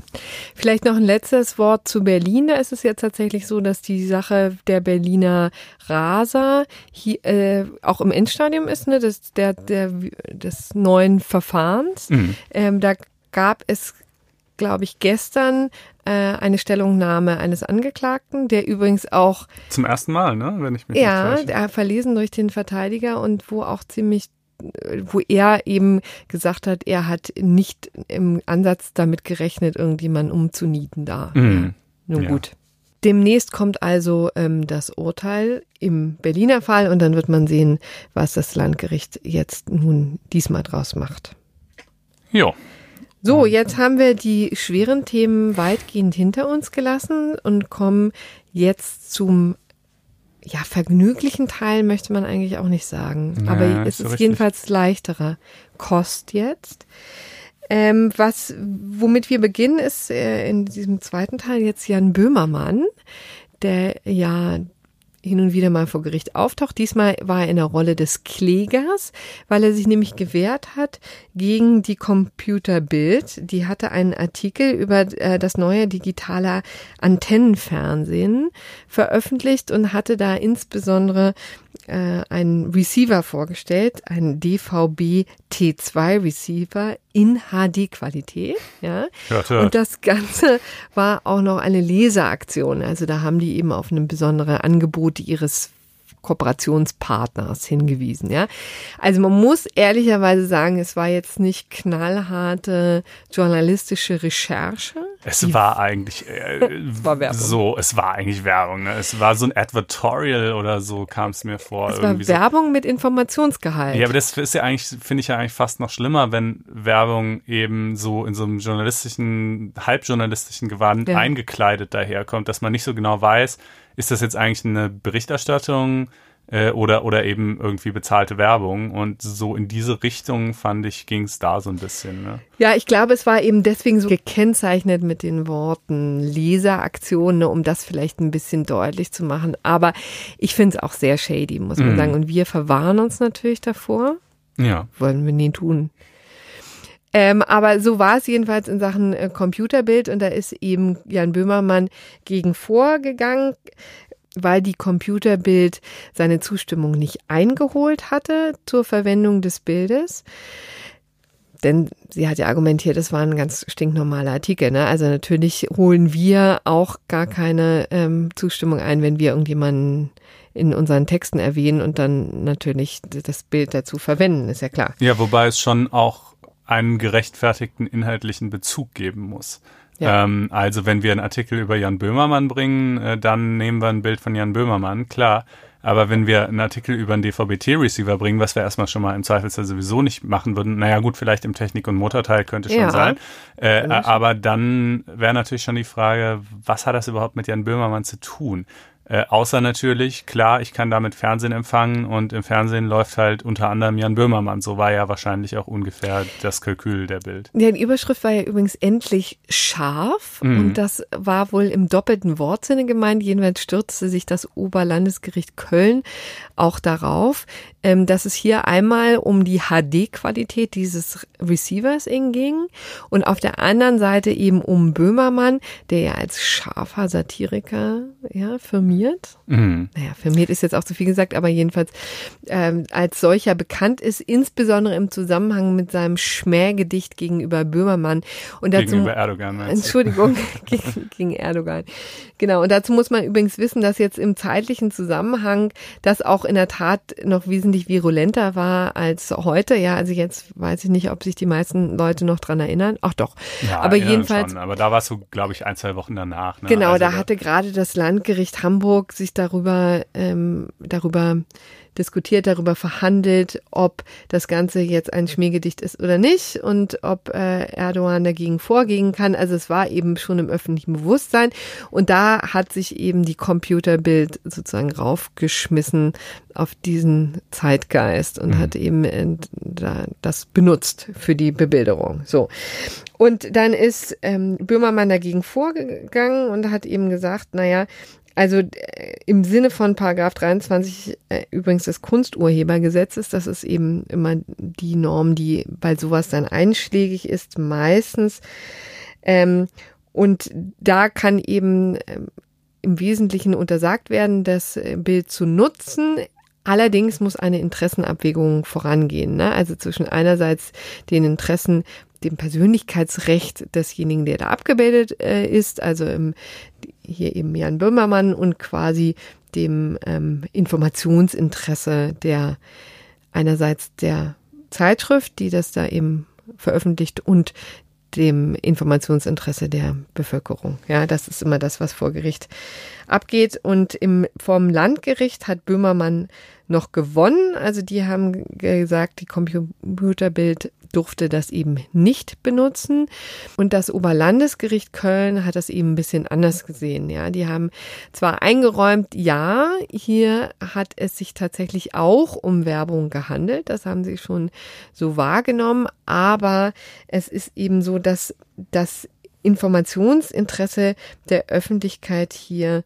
Vielleicht noch ein letztes Wort zu Berlin. Da ist es jetzt tatsächlich so, dass die Sache der Berliner Raser hier, äh, auch im Endstadium ist, ne, des, der, der, des neuen Verfahrens. Mhm. Ähm, da gab es glaube ich, gestern äh, eine Stellungnahme eines Angeklagten, der übrigens auch zum ersten Mal, ne, wenn ich mich ja, der verlesen durch den Verteidiger und wo auch ziemlich wo er eben gesagt hat, er hat nicht im Ansatz damit gerechnet, irgendjemanden umzunieten da. Mhm. Nun ja. gut. Demnächst kommt also ähm, das Urteil im Berliner Fall und dann wird man sehen, was das Landgericht jetzt nun diesmal draus macht. Ja. So, jetzt haben wir die schweren Themen weitgehend hinter uns gelassen und kommen jetzt zum ja, vergnüglichen Teil möchte man eigentlich auch nicht sagen. Ja, aber es ist richtig. jedenfalls leichterer Kost jetzt. Ähm, was, womit wir beginnen, ist äh, in diesem zweiten Teil jetzt Jan Böhmermann, der ja hin und wieder mal vor Gericht auftaucht. Diesmal war er in der Rolle des Klägers, weil er sich nämlich gewehrt hat gegen die Computerbild. Die hatte einen Artikel über äh, das neue digitale Antennenfernsehen veröffentlicht und hatte da insbesondere äh, einen Receiver vorgestellt, einen DVB T2 Receiver in HD-Qualität. Ja? Hört, hört. Und das Ganze war auch noch eine Leseaktion. Also da haben die eben auf eine besondere Angebote ihres Kooperationspartners hingewiesen, ja. Also man muss ehrlicherweise sagen, es war jetzt nicht knallharte journalistische Recherche. Es war eigentlich äh, [LAUGHS] war so, es war eigentlich Werbung. Ne? Es war so ein Advertorial oder so kam es mir vor. Es war Werbung so. mit Informationsgehalt. Ja, aber das ist ja eigentlich, finde ich ja eigentlich fast noch schlimmer, wenn Werbung eben so in so einem journalistischen, halbjournalistischen Gewand ja. eingekleidet daherkommt, dass man nicht so genau weiß, ist das jetzt eigentlich eine Berichterstattung äh, oder, oder eben irgendwie bezahlte Werbung? Und so in diese Richtung, fand ich, ging es da so ein bisschen. Ne? Ja, ich glaube, es war eben deswegen so gekennzeichnet mit den Worten Leseraktion, ne, um das vielleicht ein bisschen deutlich zu machen. Aber ich finde es auch sehr shady, muss man mm. sagen. Und wir verwahren uns natürlich davor. Ja. Wollen wir nie tun. Ähm, aber so war es jedenfalls in Sachen äh, Computerbild und da ist eben Jan Böhmermann gegen vorgegangen, weil die Computerbild seine Zustimmung nicht eingeholt hatte zur Verwendung des Bildes. Denn sie hat ja argumentiert, es war ein ganz stinknormaler Artikel. Ne? Also natürlich holen wir auch gar keine ähm, Zustimmung ein, wenn wir irgendjemanden in unseren Texten erwähnen und dann natürlich das Bild dazu verwenden, ist ja klar. Ja, wobei es schon auch einen gerechtfertigten inhaltlichen Bezug geben muss. Ja. Ähm, also wenn wir einen Artikel über Jan Böhmermann bringen, äh, dann nehmen wir ein Bild von Jan Böhmermann, klar. Aber wenn wir einen Artikel über einen DVB-T-Receiver bringen, was wir erstmal schon mal im Zweifelsfall sowieso nicht machen würden, naja gut, vielleicht im Technik- und Motorteil könnte schon ja. sein. Äh, aber dann wäre natürlich schon die Frage, was hat das überhaupt mit Jan Böhmermann zu tun? Äh, außer natürlich, klar, ich kann damit Fernsehen empfangen und im Fernsehen läuft halt unter anderem Jan Böhmermann. So war ja wahrscheinlich auch ungefähr das Kalkül der Bild. Ja, die Überschrift war ja übrigens endlich scharf mhm. und das war wohl im doppelten Wortsinne gemeint. Jedenfalls stürzte sich das Oberlandesgericht Köln auch darauf, ähm, dass es hier einmal um die HD-Qualität dieses Receivers ging und auf der anderen Seite eben um Böhmermann, der ja als scharfer Satiriker ja, firmiert. Mhm. Naja, firmiert ist jetzt auch zu viel gesagt, aber jedenfalls ähm, als solcher bekannt ist, insbesondere im Zusammenhang mit seinem Schmähgedicht gegenüber Böhmermann. Und dazu, gegenüber Erdogan. Entschuldigung, [LAUGHS] gegen, gegen Erdogan. Genau, und dazu muss man übrigens wissen, dass jetzt im zeitlichen Zusammenhang das auch in der Tat noch wesentlich virulenter war als heute. Ja, also jetzt weiß ich nicht, ob sich die meisten Leute noch dran erinnern. Ach doch. Ja, aber jedenfalls. Schon, aber da warst du, glaube ich, ein, zwei Wochen danach. Ne? Genau, also da hatte gerade das Landgericht Hamburg sich darüber, ähm, darüber diskutiert, darüber verhandelt, ob das Ganze jetzt ein Schmähgedicht ist oder nicht und ob äh, Erdogan dagegen vorgehen kann. Also es war eben schon im öffentlichen Bewusstsein und da hat sich eben die Computerbild sozusagen raufgeschmissen auf diesen Zeitgeist und mhm. hat eben äh, das benutzt für die Bebilderung. So. Und dann ist ähm, Böhmermann dagegen vorgegangen und hat eben gesagt, naja, also äh, im Sinne von Paragraph 23 äh, übrigens des Kunsturhebergesetzes, das ist eben immer die Norm, die bei sowas dann einschlägig ist, meistens. Ähm, und da kann eben ähm, im Wesentlichen untersagt werden, das äh, Bild zu nutzen. Allerdings muss eine Interessenabwägung vorangehen. Ne? Also zwischen einerseits den Interessen dem Persönlichkeitsrecht desjenigen, der da abgebildet äh, ist, also im, hier eben Jan Böhmermann und quasi dem ähm, Informationsinteresse der einerseits der Zeitschrift, die das da eben veröffentlicht und dem Informationsinteresse der Bevölkerung. Ja, das ist immer das, was vor Gericht abgeht. Und im, vom Landgericht hat Böhmermann noch gewonnen. Also die haben gesagt, die Computerbild durfte das eben nicht benutzen. Und das Oberlandesgericht Köln hat das eben ein bisschen anders gesehen. Ja, die haben zwar eingeräumt, ja, hier hat es sich tatsächlich auch um Werbung gehandelt. Das haben sie schon so wahrgenommen. Aber es ist eben so, dass das Informationsinteresse der Öffentlichkeit hier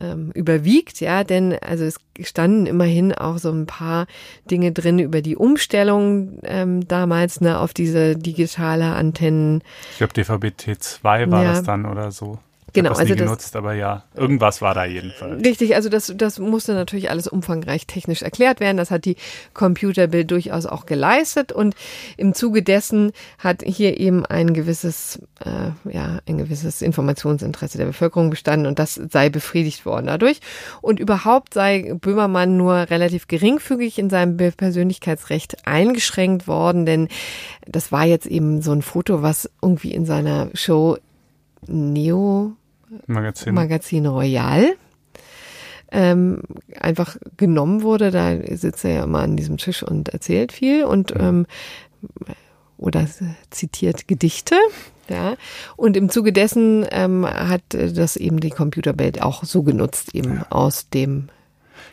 ähm, überwiegt, ja, denn also es standen immerhin auch so ein paar Dinge drin über die Umstellung ähm, damals ne, auf diese digitale Antennen. Ich glaube DVB T2 war ja. das dann oder so. Genau, das also nie genutzt, aber ja, irgendwas war da jedenfalls. Richtig, also das, das musste natürlich alles umfangreich technisch erklärt werden. Das hat die Computerbild durchaus auch geleistet und im Zuge dessen hat hier eben ein gewisses, äh, ja, ein gewisses Informationsinteresse der Bevölkerung bestanden und das sei befriedigt worden dadurch. Und überhaupt sei Böhmermann nur relativ geringfügig in seinem Persönlichkeitsrecht eingeschränkt worden, denn das war jetzt eben so ein Foto, was irgendwie in seiner Show Neo Magazin, Magazin Royal ähm, einfach genommen wurde. Da sitzt er ja immer an diesem Tisch und erzählt viel und ähm, oder zitiert Gedichte. Ja, und im Zuge dessen ähm, hat das eben die Computerwelt auch so genutzt, eben aus dem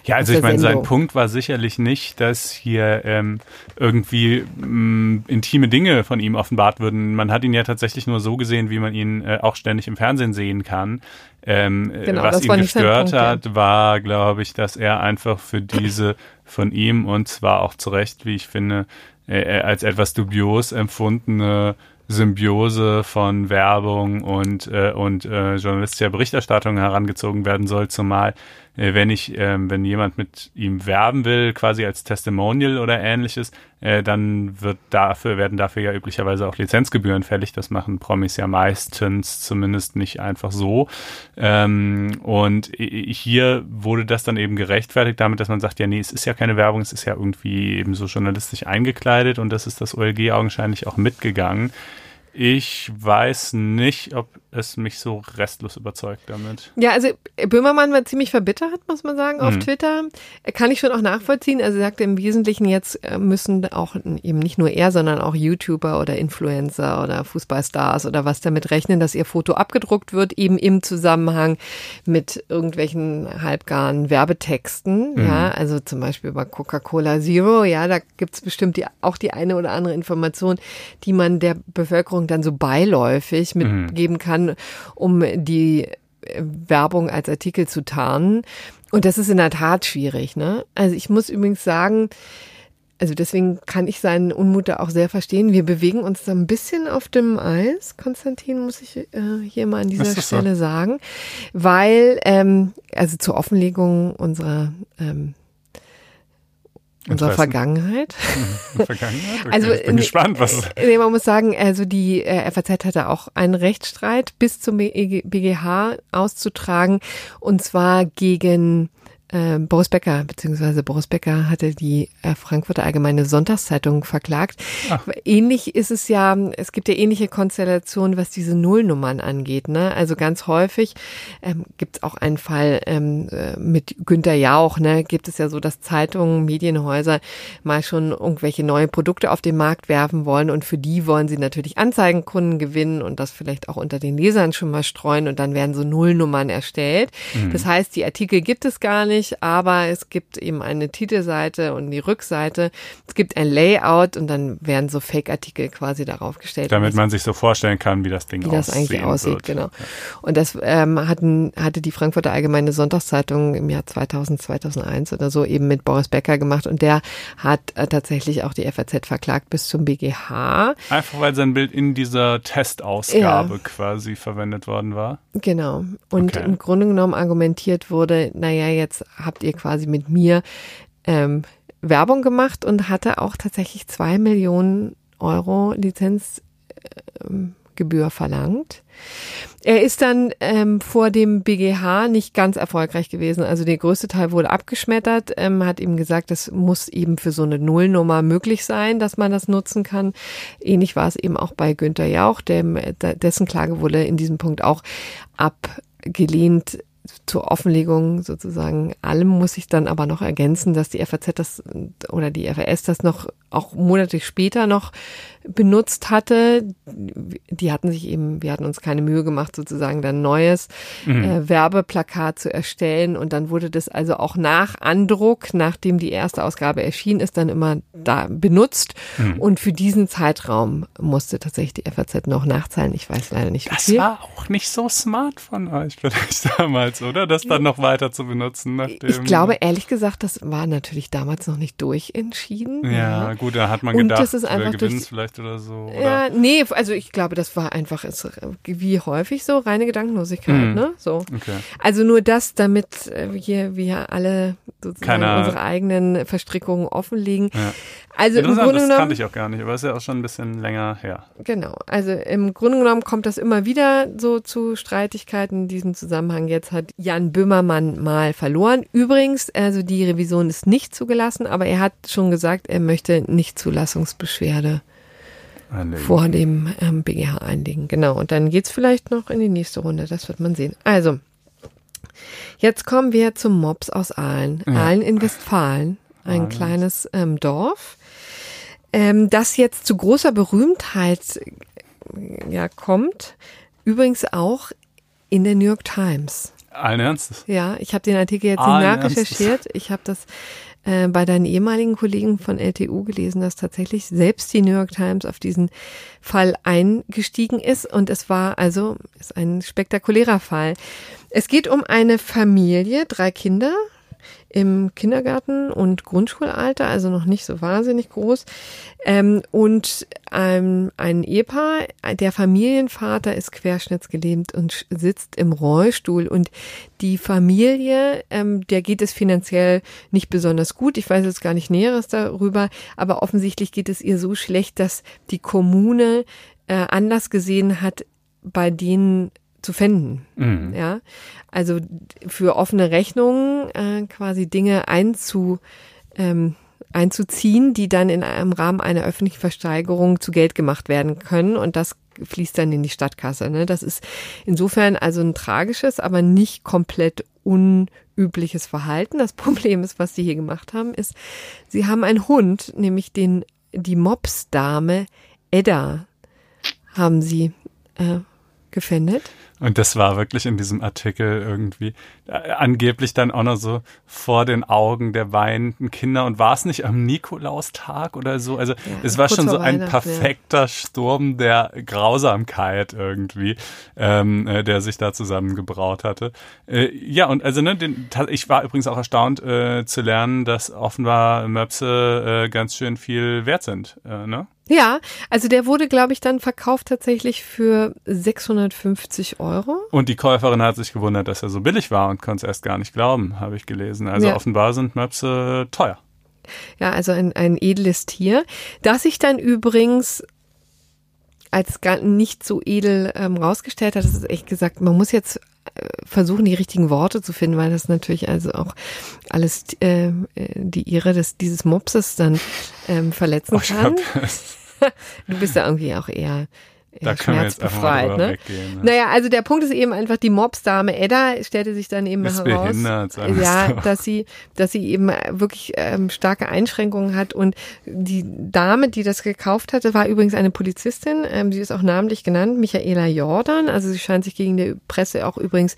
ja, also ich meine, sein Punkt war sicherlich nicht, dass hier ähm, irgendwie mh, mm, intime Dinge von ihm offenbart würden. Man hat ihn ja tatsächlich nur so gesehen, wie man ihn äh, auch ständig im Fernsehen sehen kann. Ähm, genau, was ihn gestört Punkt, hat, ja. war, glaube ich, dass er einfach für diese von ihm und zwar auch zu Recht, wie ich finde, äh, als etwas dubios empfundene Symbiose von Werbung und, äh, und äh, journalistischer Berichterstattung herangezogen werden soll, zumal äh, wenn ich, ähm, wenn jemand mit ihm werben will, quasi als Testimonial oder ähnliches, äh, dann wird dafür, werden dafür ja üblicherweise auch Lizenzgebühren fällig. Das machen Promis ja meistens, zumindest nicht einfach so. Ähm, und hier wurde das dann eben gerechtfertigt damit, dass man sagt, ja, nee, es ist ja keine Werbung, es ist ja irgendwie eben so journalistisch eingekleidet und das ist das OLG augenscheinlich auch mitgegangen. Ich weiß nicht, ob es mich so restlos überzeugt damit. Ja, also Böhmermann war ziemlich verbittert, muss man sagen, auf mhm. Twitter. Kann ich schon auch nachvollziehen. Also er sagte im Wesentlichen, jetzt äh, müssen auch eben nicht nur er, sondern auch YouTuber oder Influencer oder Fußballstars oder was damit rechnen, dass ihr Foto abgedruckt wird, eben im Zusammenhang mit irgendwelchen halbgaren Werbetexten. Mhm. Ja, also zum Beispiel bei Coca-Cola Zero, ja, da gibt's bestimmt die, auch die eine oder andere Information, die man der Bevölkerung dann so beiläufig mhm. mitgeben kann um die äh, Werbung als Artikel zu tarnen. Und das ist in der Tat schwierig. Ne? Also ich muss übrigens sagen, also deswegen kann ich seinen Unmut da auch sehr verstehen. Wir bewegen uns da ein bisschen auf dem Eis, Konstantin, muss ich äh, hier mal an dieser Stelle so? sagen, weil ähm, also zur Offenlegung unserer ähm, unserer Vergangenheit. [LAUGHS] Vergangenheit? Okay, also, ich bin gespannt, was. Nee, man muss sagen, also die äh, FAZ hatte auch einen Rechtsstreit bis zum BGH auszutragen und zwar gegen äh, Boris Becker, beziehungsweise Boris Becker hatte die äh, Frankfurter Allgemeine Sonntagszeitung verklagt. Ach. Ähnlich ist es ja, es gibt ja ähnliche Konstellationen, was diese Nullnummern angeht. Ne? Also ganz häufig ähm, gibt es auch einen Fall ähm, äh, mit Günter Jauch, ne? gibt es ja so, dass Zeitungen, Medienhäuser mal schon irgendwelche neue Produkte auf den Markt werfen wollen und für die wollen sie natürlich Anzeigenkunden gewinnen und das vielleicht auch unter den Lesern schon mal streuen und dann werden so Nullnummern erstellt. Mhm. Das heißt, die Artikel gibt es gar nicht nicht, aber es gibt eben eine Titelseite und die Rückseite. Es gibt ein Layout und dann werden so Fake-Artikel quasi darauf gestellt. Damit man sich so vorstellen kann, wie das Ding wie das eigentlich aussieht. Wird. Genau. Und das ähm, hatten, hatte die Frankfurter Allgemeine Sonntagszeitung im Jahr 2000, 2001 oder so eben mit Boris Becker gemacht und der hat äh, tatsächlich auch die FAZ verklagt bis zum BGH. Einfach weil sein Bild in dieser Testausgabe ja. quasi verwendet worden war. Genau. Und okay. im Grunde genommen argumentiert wurde, naja, jetzt habt ihr quasi mit mir ähm, Werbung gemacht und hatte auch tatsächlich zwei Millionen Euro Lizenzgebühr verlangt. Er ist dann ähm, vor dem BGH nicht ganz erfolgreich gewesen. Also der größte Teil wurde abgeschmettert, ähm, hat ihm gesagt, das muss eben für so eine Nullnummer möglich sein, dass man das nutzen kann. Ähnlich war es eben auch bei Günther Jauch, dem, dessen Klage wurde in diesem Punkt auch abgelehnt zur Offenlegung sozusagen. Allem muss ich dann aber noch ergänzen, dass die FAZ das oder die FAS das noch auch Monate später noch benutzt hatte. Die hatten sich eben, wir hatten uns keine Mühe gemacht, sozusagen dann neues mhm. äh, Werbeplakat zu erstellen. Und dann wurde das also auch nach Andruck, nachdem die erste Ausgabe erschienen ist, dann immer da benutzt. Mhm. Und für diesen Zeitraum musste tatsächlich die FAZ noch nachzahlen. Ich weiß leider nicht, Das viel. war auch nicht so smart von euch vielleicht [LAUGHS] damals, oder? Das dann noch weiter zu benutzen. Nachdem ich glaube, ehrlich gesagt, das war natürlich damals noch nicht durchentschieden. Ja, ja. gut, da hat man gedacht, das ist einfach durch, vielleicht vielleicht oder so? Oder? Ja, nee, also ich glaube, das war einfach wie häufig so reine Gedankenlosigkeit, mhm. ne? So. Okay. Also nur das, damit äh, wir, wir alle sozusagen Keiner. unsere eigenen Verstrickungen offenlegen. Ja. Also im Grunde genommen, das kannte ich auch gar nicht, aber ist ja auch schon ein bisschen länger her. Genau, also im Grunde genommen kommt das immer wieder so zu Streitigkeiten in diesem Zusammenhang. Jetzt hat Jan Böhmermann mal verloren. Übrigens, also die Revision ist nicht zugelassen, aber er hat schon gesagt, er möchte nicht Zulassungsbeschwerde einlegen. vor dem ähm, BGH einlegen. Genau. Und dann geht's vielleicht noch in die nächste Runde. Das wird man sehen. Also, jetzt kommen wir zum Mops aus Aalen. Ja. Aalen in Westfalen. Ein Aalen. kleines ähm, Dorf, ähm, das jetzt zu großer Berühmtheit ja, kommt. Übrigens auch in der New York Times. Allen Ernstes? Ja, ich habe den Artikel jetzt nicht nachrecherchiert. Ich habe das äh, bei deinen ehemaligen Kollegen von LTU gelesen, dass tatsächlich selbst die New York Times auf diesen Fall eingestiegen ist. Und es war also ist ein spektakulärer Fall. Es geht um eine Familie, drei Kinder. Im Kindergarten und Grundschulalter, also noch nicht so wahnsinnig groß. Ähm, und ähm, ein Ehepaar, der Familienvater ist querschnittsgelähmt und sitzt im Rollstuhl. Und die Familie, ähm, der geht es finanziell nicht besonders gut. Ich weiß jetzt gar nicht Näheres darüber, aber offensichtlich geht es ihr so schlecht, dass die Kommune äh, Anlass gesehen hat, bei denen zu finden. Mhm. Ja, also für offene Rechnungen äh, quasi Dinge einzu, ähm, einzuziehen, die dann in einem Rahmen einer öffentlichen Versteigerung zu Geld gemacht werden können und das fließt dann in die Stadtkasse. Ne? Das ist insofern also ein tragisches, aber nicht komplett unübliches Verhalten. Das [LAUGHS] Problem ist, was sie hier gemacht haben, ist, sie haben einen Hund, nämlich den die Mopsdame Edda, haben sie äh, gefändet. Und das war wirklich in diesem Artikel irgendwie äh, angeblich dann auch noch so vor den Augen der weinenden Kinder. Und war es nicht am Nikolaustag oder so? Also ja, es war schon so ein perfekter. Sturm der Grausamkeit irgendwie, ähm, äh, der sich da zusammengebraut hatte. Äh, ja, und also ne, den, ich war übrigens auch erstaunt äh, zu lernen, dass offenbar Möpse äh, ganz schön viel wert sind. Äh, ne? Ja, also der wurde, glaube ich, dann verkauft tatsächlich für 650 Euro. Und die Käuferin hat sich gewundert, dass er so billig war und konnte es erst gar nicht glauben, habe ich gelesen. Also ja. offenbar sind Möpse teuer. Ja, also ein, ein edles Tier, das sich dann übrigens als gar nicht so edel ähm, rausgestellt hat. Das ist echt gesagt, man muss jetzt versuchen, die richtigen Worte zu finden, weil das natürlich also auch alles äh, die Ehre des dieses Mopses dann ähm, verletzen oh, kann. [LAUGHS] du bist ja irgendwie auch eher da ja, können wir jetzt mal ne? weggehen. Ne? Naja, also der Punkt ist eben einfach, die Mobsdame Edda stellte sich dann eben ist heraus, ja, du. dass sie, dass sie eben wirklich ähm, starke Einschränkungen hat und die Dame, die das gekauft hatte, war übrigens eine Polizistin, ähm, die ist auch namentlich genannt, Michaela Jordan, also sie scheint sich gegen die Presse auch übrigens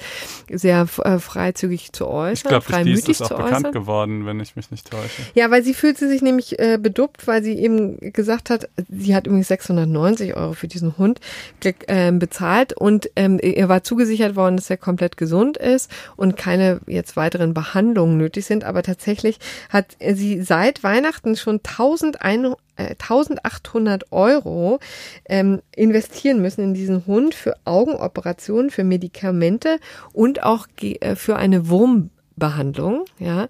sehr äh, freizügig zu äußern, ich glaub, freimütig ist auch bekannt äußern. geworden, wenn ich mich nicht täusche. Ja, weil sie fühlte sich nämlich äh, beduppt, weil sie eben gesagt hat, sie hat übrigens 690 Euro für diesen Hund Hund äh, bezahlt und ähm, ihr war zugesichert worden, dass er komplett gesund ist und keine jetzt weiteren Behandlungen nötig sind. Aber tatsächlich hat sie seit Weihnachten schon 1100 1800 äh, Euro ähm, investieren müssen in diesen Hund für Augenoperationen, für Medikamente und auch äh, für eine Wurmbehandlung. Ja,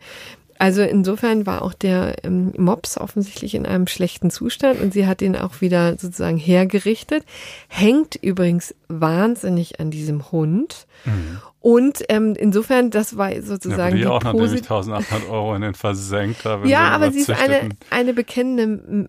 also insofern war auch der ähm, Mops offensichtlich in einem schlechten Zustand und sie hat ihn auch wieder sozusagen hergerichtet. Hängt übrigens wahnsinnig an diesem Hund. Mhm. Und ähm, insofern, das war sozusagen. Ja, die auch nachdem ich 1800 Euro in den versenkt. Ja, aber sie ist eine, eine bekennende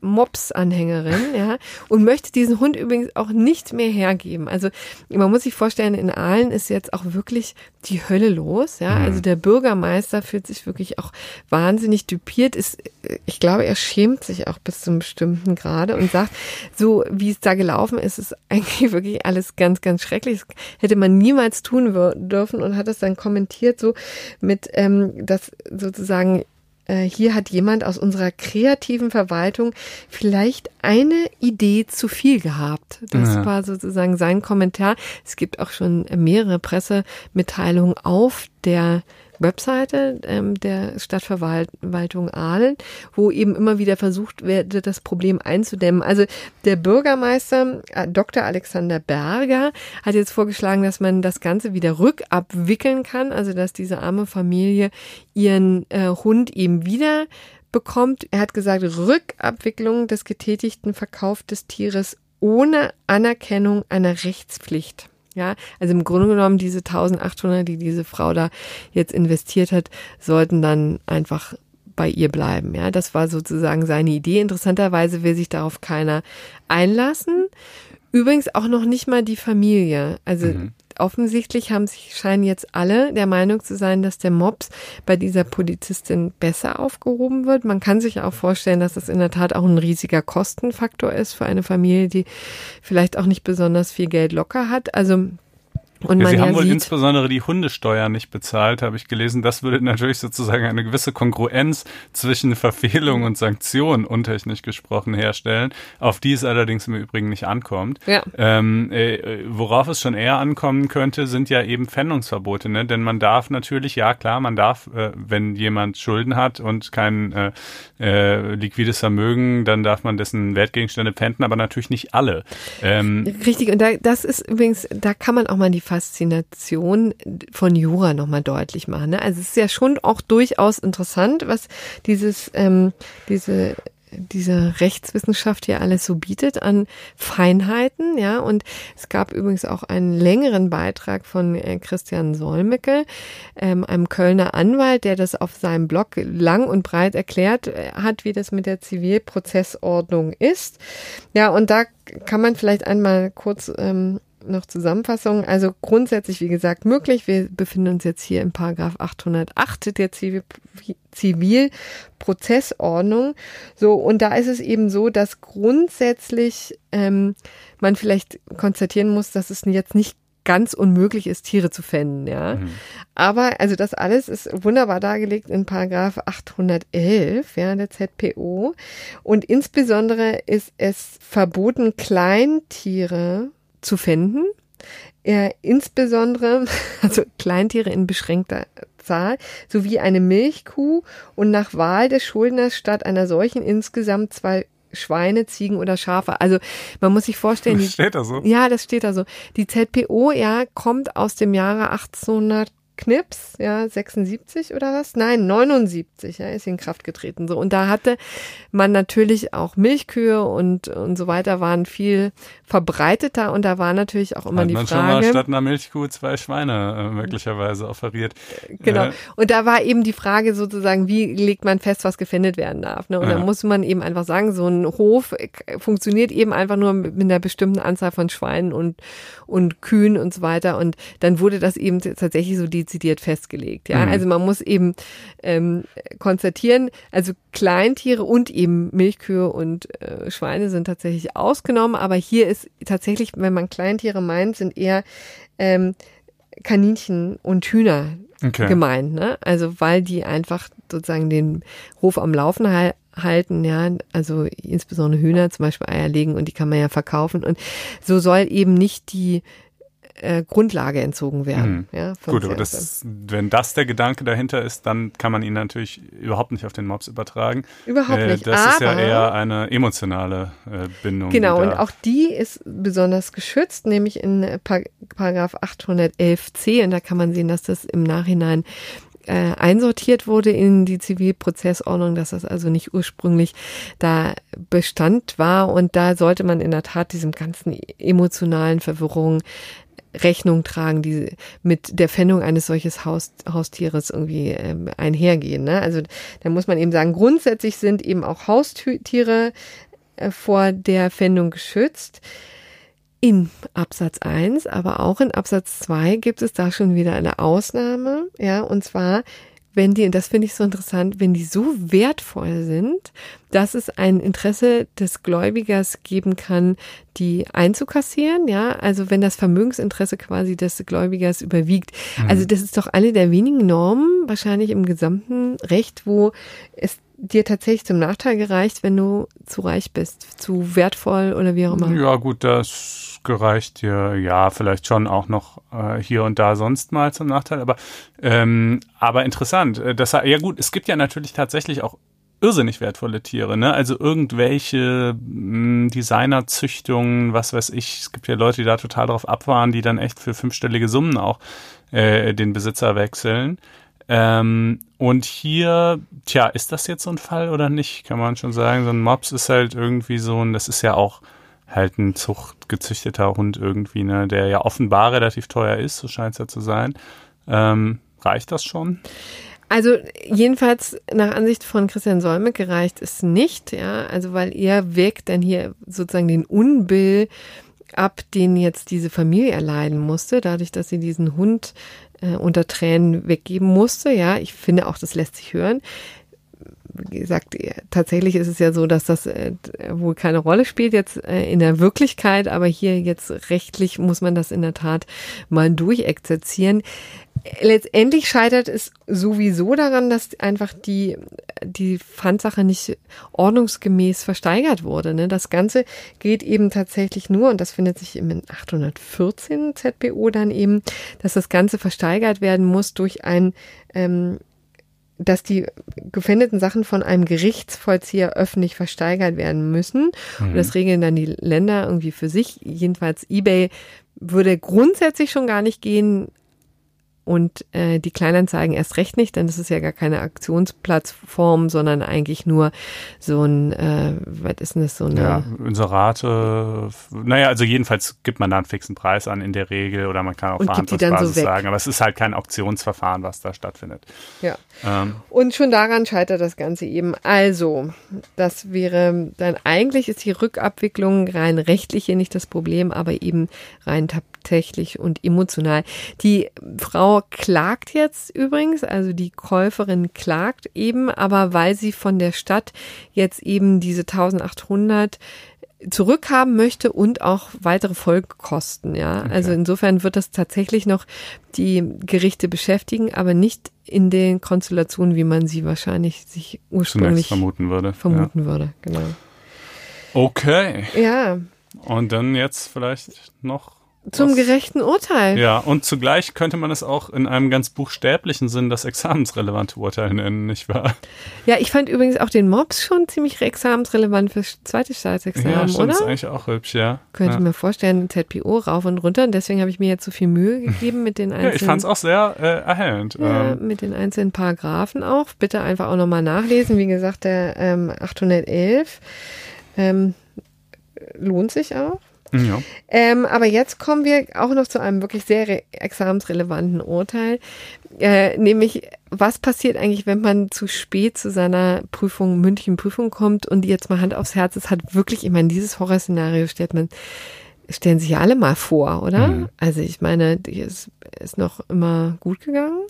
Mops-Anhängerin, ja, und möchte diesen Hund übrigens auch nicht mehr hergeben. Also man muss sich vorstellen, in Aalen ist jetzt auch wirklich die Hölle los, ja. Mhm. Also der Bürgermeister fühlt sich wirklich auch wahnsinnig dupiert, ist, ich glaube, er schämt sich auch bis zum bestimmten Grade und sagt, so wie es da gelaufen ist, ist [LAUGHS] eigentlich wirklich alles ganz, ganz schrecklich. Das hätte man niemals tun dürfen und hat es dann kommentiert so mit, ähm, dass sozusagen äh, hier hat jemand aus unserer kreativen Verwaltung vielleicht eine Idee zu viel gehabt. Das ja. war sozusagen sein Kommentar. Es gibt auch schon mehrere Pressemitteilungen auf der Webseite ähm, der Stadtverwaltung Aalen, wo eben immer wieder versucht wird, das Problem einzudämmen. Also der Bürgermeister äh, Dr. Alexander Berger hat jetzt vorgeschlagen, dass man das Ganze wieder rückabwickeln kann, also dass diese arme Familie ihren äh, Hund eben wieder bekommt. Er hat gesagt, Rückabwicklung des getätigten Verkauf des Tieres ohne Anerkennung einer Rechtspflicht. Ja, also im Grunde genommen diese 1800, die diese Frau da jetzt investiert hat, sollten dann einfach bei ihr bleiben. Ja, das war sozusagen seine Idee. Interessanterweise will sich darauf keiner einlassen. Übrigens auch noch nicht mal die Familie. Also mhm offensichtlich haben sich, scheinen jetzt alle der Meinung zu sein, dass der Mops bei dieser Polizistin besser aufgehoben wird. Man kann sich auch vorstellen, dass es in der Tat auch ein riesiger Kostenfaktor ist für eine Familie, die vielleicht auch nicht besonders viel Geld locker hat. Also Und ja, Sie ja haben wohl sieht, insbesondere die Hundesteuer nicht bezahlt, habe ich gelesen. Das würde natürlich sozusagen eine gewisse Kongruenz zwischen Verfehlung und Sanktion, untechnisch gesprochen, herstellen, auf die es allerdings im Übrigen nicht ankommt. Ja. Ähm, äh, worauf es schon eher ankommen könnte, sind ja eben Pfändungsverbote. Ne? Denn man darf natürlich, ja klar, man darf, äh, wenn jemand Schulden hat und kein äh, äh, liquides Vermögen, dann darf man dessen Wertgegenstände pfänden, aber natürlich nicht alle. Ähm, Richtig, und da, das ist übrigens, da kann man auch mal die Faszination von Jura nochmal deutlich machen. Ne? Also es ist ja schon auch durchaus interessant, was dieses, ähm, diese diese Rechtswissenschaft hier alles so bietet an Feinheiten, ja. Und es gab übrigens auch einen längeren Beitrag von äh, Christian Solmecke, ähm, einem Kölner Anwalt, der das auf seinem Blog lang und breit erklärt äh, hat, wie das mit der Zivilprozessordnung ist. Ja, und da kann man vielleicht einmal kurz ähm, noch Zusammenfassung. Also grundsätzlich, wie gesagt, möglich. Wir befinden uns jetzt hier im Paragraph 808 der Zivil Zivilprozessordnung. So, und da ist es eben so, dass grundsätzlich ähm, man vielleicht konstatieren muss, dass es jetzt nicht ganz unmöglich ist, Tiere zu fänden, ja. Mhm. Aber, also das alles ist wunderbar dargelegt in Paragraph 811, ja, der ZPO. Und insbesondere ist es verboten, Kleintiere zu finden. Er insbesondere, [LAUGHS] also Kleintiere in beschränkter Zahl, sowie eine Milchkuh und nach Wahl des Schuldners statt einer solchen insgesamt zwei Schweine, Ziegen oder Schafe. Also man muss sich vorstellen, das steht da so. Ja, das steht da so. Die ZPO ja kommt aus dem Jahre 1800 Knips, ja, 76 oder was? Nein, 79, ja, ist in Kraft getreten. So. Und da hatte man natürlich auch Milchkühe und, und so weiter waren viel verbreiteter und da war natürlich auch immer Hat die man Frage. schon mal statt einer Milchkuh zwei Schweine äh, möglicherweise offeriert. Genau. Äh, Und da war eben die Frage sozusagen, wie legt man fest, was gefändet werden darf. Ne? Und Ja. da muss man eben einfach sagen, so ein Hof äh, funktioniert eben einfach nur mit einer bestimmten Anzahl von Schweinen und, und Kühen und so weiter. Und dann wurde das eben tatsächlich so dezidiert festgelegt. Ja, Mhm. also man muss eben ähm, konstatieren, also Kleintiere und eben Milchkühe und äh, Schweine sind tatsächlich ausgenommen. Aber hier ist tatsächlich, wenn man Kleintiere meint, sind eher ähm, Kaninchen und Hühner Okay. gemeint, ne? Also weil die einfach sozusagen den Hof am Laufen hal halten, ja, also insbesondere Hühner zum Beispiel Eier legen und die kann man ja verkaufen und so soll eben nicht die äh, Grundlage entzogen werden. Ja, vom Gut, aber das, wenn das der Gedanke dahinter ist, dann kann man ihn natürlich überhaupt nicht auf den Mops übertragen. Überhaupt Äh, nicht. Das ist ja aber- eher eine emotionale äh, Bindung. Genau, und auch die ist besonders geschützt, nämlich in äh, Par Paragraph 811c. Und da kann man sehen, dass das im Nachhinein äh, einsortiert wurde in die Zivilprozessordnung, dass das also nicht ursprünglich da Bestand war. Und da sollte man in der Tat diesem ganzen emotionalen Verwirrung Rechnung tragen, die mit der Fändung eines solches Haus, Haustieres irgendwie ähm, einhergehen. Ne? Also da muss man eben sagen, grundsätzlich sind eben auch Haustiere äh, vor der Fändung geschützt. In Absatz 1, aber auch in Absatz 2 gibt es da schon wieder eine Ausnahme, ja, und zwar, wenn die, und das finde ich so interessant, wenn die so wertvoll sind, dass es ein Interesse des Gläubigers geben kann, die einzukassieren, ja, also wenn das Vermögensinteresse quasi des Gläubigers überwiegt. Also das ist doch eine der wenigen Normen, wahrscheinlich im gesamten Recht, wo es dir tatsächlich zum Nachteil gereicht, wenn du zu reich bist, zu wertvoll oder wie auch immer. Ja, gut, das gereicht dir ja vielleicht schon auch noch äh, hier und da sonst mal zum Nachteil, aber ähm, aber interessant. äh, Das, ja gut, es gibt ja natürlich tatsächlich auch irrsinnig wertvolle Tiere, ne? Also irgendwelche mh, Designerzüchtungen, was weiß ich. Es gibt ja Leute, die da total drauf abfahren, die dann echt für fünfstellige Summen auch äh, den Besitzer wechseln. Ähm, und hier, tja, ist das jetzt so ein Fall oder nicht? Kann man schon sagen, so ein Mops ist halt irgendwie so ein, das ist ja auch halt ein zuchtgezüchteter Hund irgendwie, ne, der ja offenbar relativ teuer ist, so scheint es ja zu sein. Ähm, reicht das schon? Also jedenfalls nach Ansicht von Christian Solmecke gereicht es nicht, ja, also weil er wägt dann hier sozusagen den Unbill ab, den jetzt diese Familie erleiden musste, dadurch, dass sie diesen Hund äh, unter Tränen weggeben musste, ja. Ich finde auch, das lässt sich hören. Gesagt, tatsächlich ist es ja so, dass das äh, wohl keine Rolle spielt jetzt äh, in der Wirklichkeit, aber hier jetzt rechtlich muss man das in der Tat mal durchexerzieren. Letztendlich scheitert es sowieso daran, dass einfach die, die Pfandsache nicht ordnungsgemäß versteigert wurde. Ne? Das Ganze geht eben tatsächlich nur, und das findet sich im 814 ZBO dann eben, dass das Ganze versteigert werden muss durch ein ähm, dass die gefändeten Sachen von einem Gerichtsvollzieher öffentlich versteigert werden müssen. Mhm. Und das regeln dann die Länder irgendwie für sich. Jedenfalls eBay würde grundsätzlich schon gar nicht gehen, und äh, die Kleinanzeigen erst recht nicht, denn das ist ja gar keine Aktionsplattform, sondern eigentlich nur so ein, äh, was ist denn das, so eine... Ja, Inserate, naja, also jedenfalls gibt man da einen fixen Preis an in der Regel oder man kann auch Verhandlungsbasis so sagen, aber es ist halt kein Auktionsverfahren, was da stattfindet. Ja. Ähm. Und schon daran scheitert das Ganze eben. Also, das wäre dann eigentlich ist die Rückabwicklung rein rechtliche nicht das Problem, aber eben rein tatsächlich und emotional. Die Frau klagt jetzt übrigens, also die Käuferin klagt eben, aber weil sie von der Stadt jetzt eben diese 1800 zurückhaben möchte und auch weitere Folgekosten, ja. Okay. Also insofern wird das tatsächlich noch die Gerichte beschäftigen, aber nicht in den Konstellationen, wie man sie wahrscheinlich sich ursprünglich Zunächst vermuten würde. Vermuten ja. würde, genau. Okay. Ja. Und dann jetzt vielleicht noch zum was, gerechten Urteil. Ja, und zugleich könnte man es auch in einem ganz buchstäblichen Sinn das examensrelevante Urteil nennen, nicht wahr? Ja, ich fand übrigens auch den Mops schon ziemlich examensrelevant fürs zweite Staatsexamen, ja, stimmt, oder? ist eigentlich auch hübsch, ja. Könnte ja. mir vorstellen, ZPO rauf und runter. Und deswegen habe ich mir jetzt so viel Mühe gegeben mit den einzelnen. [LAUGHS] ja, ich fand es auch sehr äh, erhellend. Ja, ähm. mit den einzelnen Paragraphen auch. Bitte einfach auch nochmal nachlesen. Wie gesagt, der ähm, 811 ähm, lohnt sich auch. Ja. Ähm, aber jetzt kommen wir auch noch zu einem wirklich sehr examensrelevanten Urteil, äh, nämlich was passiert eigentlich, wenn man zu spät zu seiner Prüfung, mündlichen Prüfung kommt und jetzt mal Hand aufs Herz, es hat wirklich, ich meine, dieses Horrorszenario stellt man, stellen sich ja alle mal vor, oder? Mhm. Also ich meine, ist, ist noch immer gut gegangen.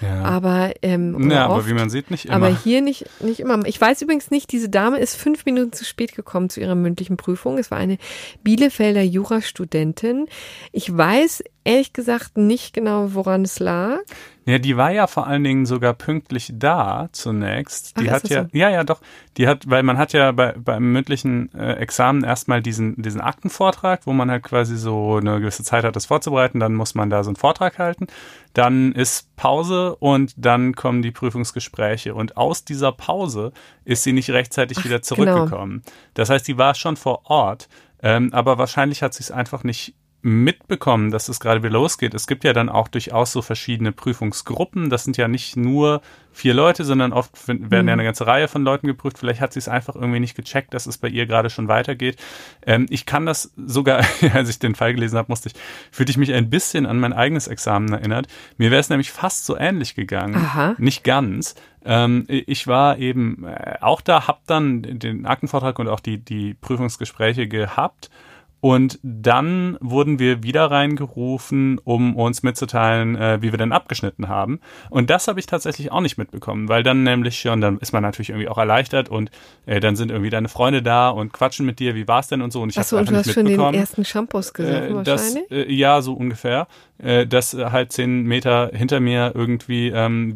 Ja. Aber, ähm, ja, oft, aber wie man sieht, nicht immer. Aber hier nicht, nicht immer. Ich weiß übrigens nicht, diese Dame ist fünf Minuten zu spät gekommen zu ihrer mündlichen Prüfung. Es war eine Bielefelder Jurastudentin. Ich weiß ehrlich gesagt nicht genau, woran es lag. Ja, die war ja vor allen Dingen sogar pünktlich da zunächst. Die Ach, hat ja, so? ja, ja, doch. Die hat, weil man hat ja bei, beim mündlichen äh, Examen erstmal diesen, diesen Aktenvortrag, wo man halt quasi so eine gewisse Zeit hat, das vorzubereiten. Dann muss man da so einen Vortrag halten. Dann ist Pause und dann kommen die Prüfungsgespräche. Und aus dieser Pause ist sie nicht rechtzeitig Ach, wieder genau. zurückgekommen. Genau. Das heißt, sie war schon vor Ort. Ähm, aber wahrscheinlich hat sie es einfach nicht mitbekommen, dass es gerade wieder losgeht. Es gibt ja dann auch durchaus so verschiedene Prüfungsgruppen. Das sind ja nicht nur vier Leute, sondern oft werden mhm. ja eine ganze Reihe von Leuten geprüft. Vielleicht hat sie es einfach irgendwie nicht gecheckt, dass es bei ihr gerade schon weitergeht. Ähm, ich kann das sogar, [LAUGHS] als ich den Fall gelesen habe, musste ich, fühlte ich mich ein bisschen an mein eigenes Examen erinnert. Mir wäre es nämlich fast so ähnlich gegangen. Aha. Nicht ganz. Ähm, ich war eben äh, auch da, hab dann den Aktenvortrag und auch die, die Prüfungsgespräche gehabt und dann wurden wir wieder reingerufen, um uns mitzuteilen, äh, wie wir denn abgeschnitten haben. Und das habe ich tatsächlich auch nicht mitbekommen, weil dann nämlich schon, dann ist man natürlich irgendwie auch erleichtert und äh, dann sind irgendwie deine Freunde da und quatschen mit dir, wie war es denn und so. Und ich Achso, und du hast schon den ersten Shampoos gesehen, äh, wahrscheinlich? Das, äh, ja, so ungefähr. Äh, dass halt zehn Meter hinter mir irgendwie ähm,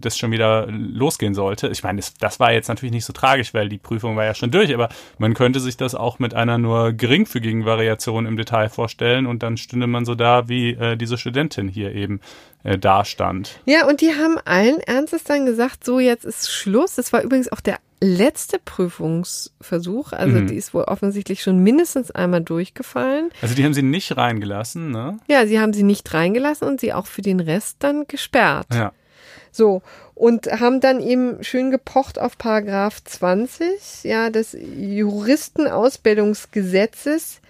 das schon wieder losgehen sollte. Ich meine, das, das war jetzt natürlich nicht so tragisch, weil die Prüfung war ja schon durch, aber man könnte sich das auch mit einer nur geringfügigen Variation im Detail vorstellen und dann stünde man so da, wie äh, diese Studentin hier eben äh, dastand. Ja, und die haben allen Ernstes dann gesagt, so jetzt ist Schluss. Das war übrigens auch der letzte Prüfungsversuch. Also mhm. die ist wohl offensichtlich schon mindestens einmal durchgefallen. Also die haben sie nicht reingelassen, ne? Ja, sie haben sie nicht reingelassen und sie auch für den Rest dann gesperrt. Ja. So, und haben dann eben schön gepocht auf Paragraph 20, ja, des Juristenausbildungsgesetzes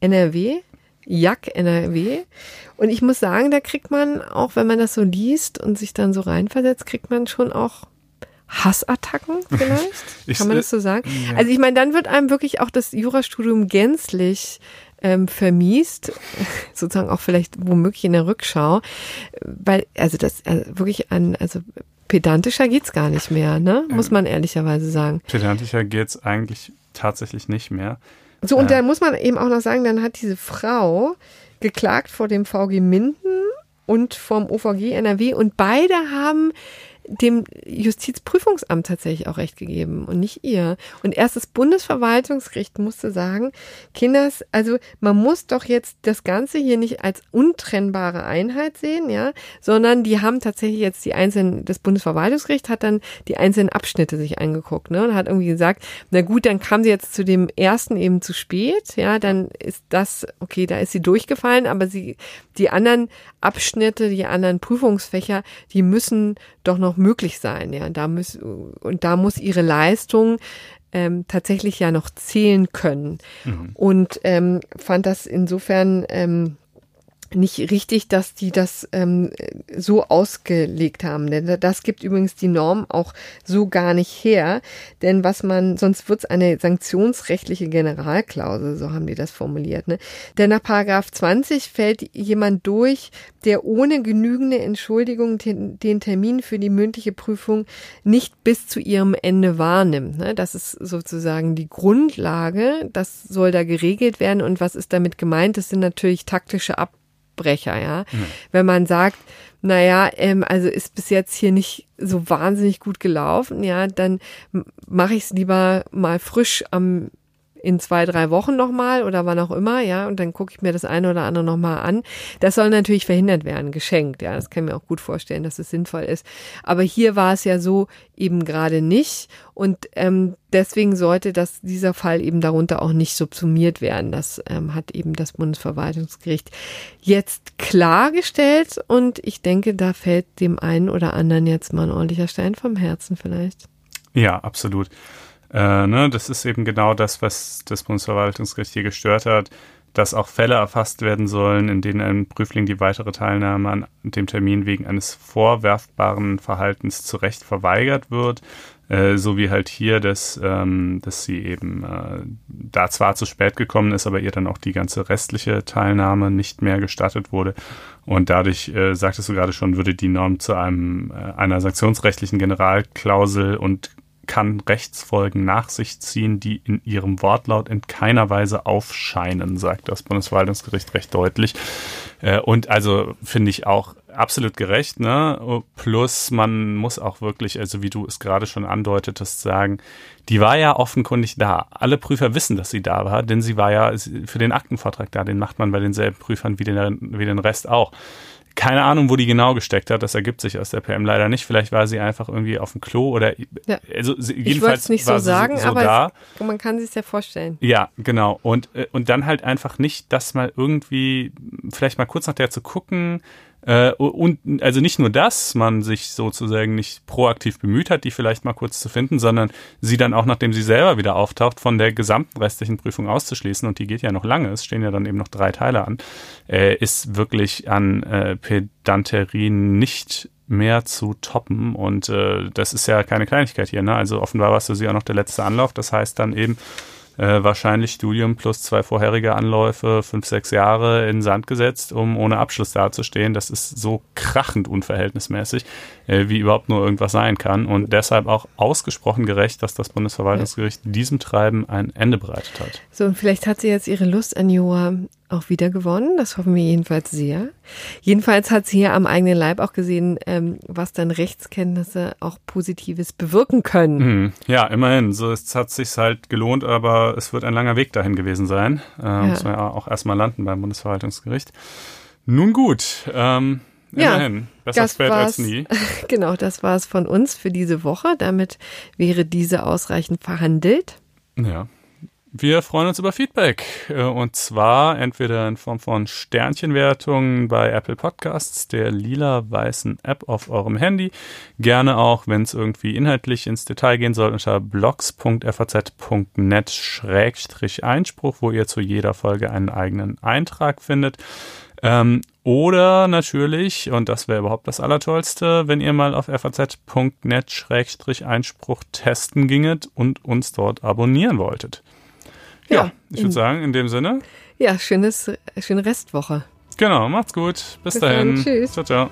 NRW, JAK NRW. Und ich muss sagen, da kriegt man auch, wenn man das so liest und sich dann so reinversetzt, kriegt man schon auch Hassattacken [LAUGHS] vielleicht? ich, Kann man das so sagen? Ja. Also ich meine, dann wird einem wirklich auch das Jurastudium gänzlich ähm, vermiest, [LAUGHS] sozusagen auch vielleicht womöglich in der Rückschau, weil also das also wirklich an, also pedantischer geht's gar nicht mehr, ne? Muss man ehrlicherweise sagen. Pedantischer geht's eigentlich tatsächlich nicht mehr. So, und Ja. da muss man eben auch noch sagen, dann hat diese Frau geklagt vor dem VG Minden und vom OVG NRW und beide haben dem Justizprüfungsamt tatsächlich auch recht gegeben und nicht ihr. Und erst das Bundesverwaltungsgericht musste sagen, Kinders, also man muss doch jetzt das Ganze hier nicht als untrennbare Einheit sehen, ja, sondern die haben tatsächlich jetzt die einzelnen, das Bundesverwaltungsgericht hat dann die einzelnen Abschnitte sich angeguckt, ne, und hat irgendwie gesagt, na gut, dann kam sie jetzt zu dem ersten eben zu spät, ja, dann ist das, okay, da ist sie durchgefallen, aber sie, die anderen Abschnitte, die anderen Prüfungsfächer, die müssen doch noch möglich sein, ja, da muss, und da muss ihre Leistung ähm, tatsächlich ja noch zählen können. Und ähm, fand das insofern ähm, nicht richtig, dass die das ähm, so ausgelegt haben. Denn das gibt übrigens die Norm auch so gar nicht her. Denn was man, sonst wird es eine sanktionsrechtliche Generalklausel, so haben die das formuliert. Ne? Denn nach Paragraph 20 fällt jemand durch, der ohne genügende Entschuldigung den, Termin für die mündliche Prüfung nicht bis zu ihrem Ende wahrnimmt. Ne? Das ist sozusagen die Grundlage. Das soll da geregelt werden. Und was ist damit gemeint? Das sind natürlich taktische Ab Abbrecher, ja. Wenn man sagt, naja, ähm, also ist bis jetzt hier nicht so wahnsinnig gut gelaufen, ja, dann mache ich es lieber mal frisch am in zwei, drei Wochen nochmal oder wann auch immer, ja, und dann gucke ich mir das eine oder andere nochmal an. Das soll natürlich verhindert werden, geschenkt, ja, das kann ich mir auch gut vorstellen, dass es sinnvoll ist. Aber hier war es ja so eben gerade nicht und ähm, deswegen sollte das, dieser Fall eben darunter auch nicht subsumiert werden. Das ähm, hat eben das Bundesverwaltungsgericht jetzt klargestellt und ich denke, da fällt dem einen oder anderen jetzt mal ein ordentlicher Stein vom Herzen vielleicht. Ja, absolut. Äh, ne, das ist eben genau das, was das Bundesverwaltungsgericht hier gestört hat, dass auch Fälle erfasst werden sollen, in denen ein Prüfling die weitere Teilnahme an dem Termin wegen eines vorwerfbaren Verhaltens zu Recht verweigert wird, äh, so wie halt hier, dass, ähm, dass sie eben äh, da zwar zu spät gekommen ist, aber ihr dann auch die ganze restliche Teilnahme nicht mehr gestattet wurde. Und dadurch, äh, sagtest du gerade schon, würde die Norm zu einem äh, einer sanktionsrechtlichen Generalklausel und kann Rechtsfolgen nach sich ziehen, die in ihrem Wortlaut in keiner Weise aufscheinen, sagt das Bundesverwaltungsgericht recht deutlich. Äh, Und also finde ich auch absolut gerecht, ne? Plus man muss auch wirklich, also wie du es gerade schon andeutetest, sagen, die war ja offenkundig da. Alle Prüfer wissen, dass sie da war, denn sie war ja für den Aktenvortrag da. Den macht man bei denselben Prüfern wie den, wie den Rest auch. Keine Ahnung, wo die genau gesteckt hat. Das ergibt sich aus der PM leider nicht. Vielleicht war sie einfach irgendwie auf dem Klo oder Ja. also Ich jedenfalls es nicht war so sagen, so aber da. es, man kann sich ja vorstellen. Ja, genau. Und, äh, und dann halt einfach nicht, das mal irgendwie, vielleicht mal kurz nach der zu gucken. Äh, und also nicht nur das, man sich sozusagen nicht proaktiv bemüht hat, die vielleicht mal kurz zu finden, sondern sie dann auch, nachdem sie selber wieder auftaucht, von der gesamten restlichen Prüfung auszuschließen. Und die geht ja noch lange, es stehen ja dann eben noch drei Teile an, äh, ist wirklich an äh, Pedanterie nicht mehr zu toppen. Und äh, das ist ja keine Kleinigkeit hier. Ne? Also offenbar warst du sie auch noch der letzte Anlauf. Das heißt dann eben, äh, wahrscheinlich Studium plus zwei vorherige Anläufe, fünf, sechs Jahre in Sand gesetzt, um ohne Abschluss dazustehen. Das ist so krachend unverhältnismäßig, äh, wie überhaupt nur irgendwas sein kann. Und deshalb auch ausgesprochen gerecht, dass das Bundesverwaltungsgericht diesem Treiben ein Ende bereitet hat. So, und vielleicht hat sie jetzt ihre Lust an Joa auch wieder gewonnen. Das hoffen wir jedenfalls sehr. Jedenfalls hat sie hier am eigenen Leib auch gesehen, ähm, was dann Rechtskenntnisse auch Positives bewirken können. Hm, ja, immerhin. So es hat sich halt gelohnt, aber es wird ein langer Weg dahin gewesen sein. Äh, Muss man ja auch erstmal landen beim Bundesverwaltungsgericht. Nun gut, ähm, Ja, immerhin. Besser das spät als nie. [LAUGHS] Genau, das war es von uns für diese Woche. Damit wäre diese ausreichend verhandelt. Ja. Wir freuen uns über Feedback. äh, Und zwar entweder in Form von Sternchenwertungen bei Apple Podcasts, der lila-weißen App auf eurem Handy. Gerne auch, wenn es irgendwie inhaltlich ins Detail gehen soll, unter blogs.faz.net-einspruch, wo ihr zu jeder Folge einen eigenen Eintrag findet. Ähm, oder natürlich, und das wäre überhaupt das Allertollste, wenn ihr mal auf faz.net-einspruch testen ginget und uns dort abonnieren wolltet. Ja, Ja, ich würde sagen, in dem Sinne, Ja, schönes, schöne Restwoche. genau, macht's gut. Bis, Bis dann, dahin. tschüss. Ciao, ciao.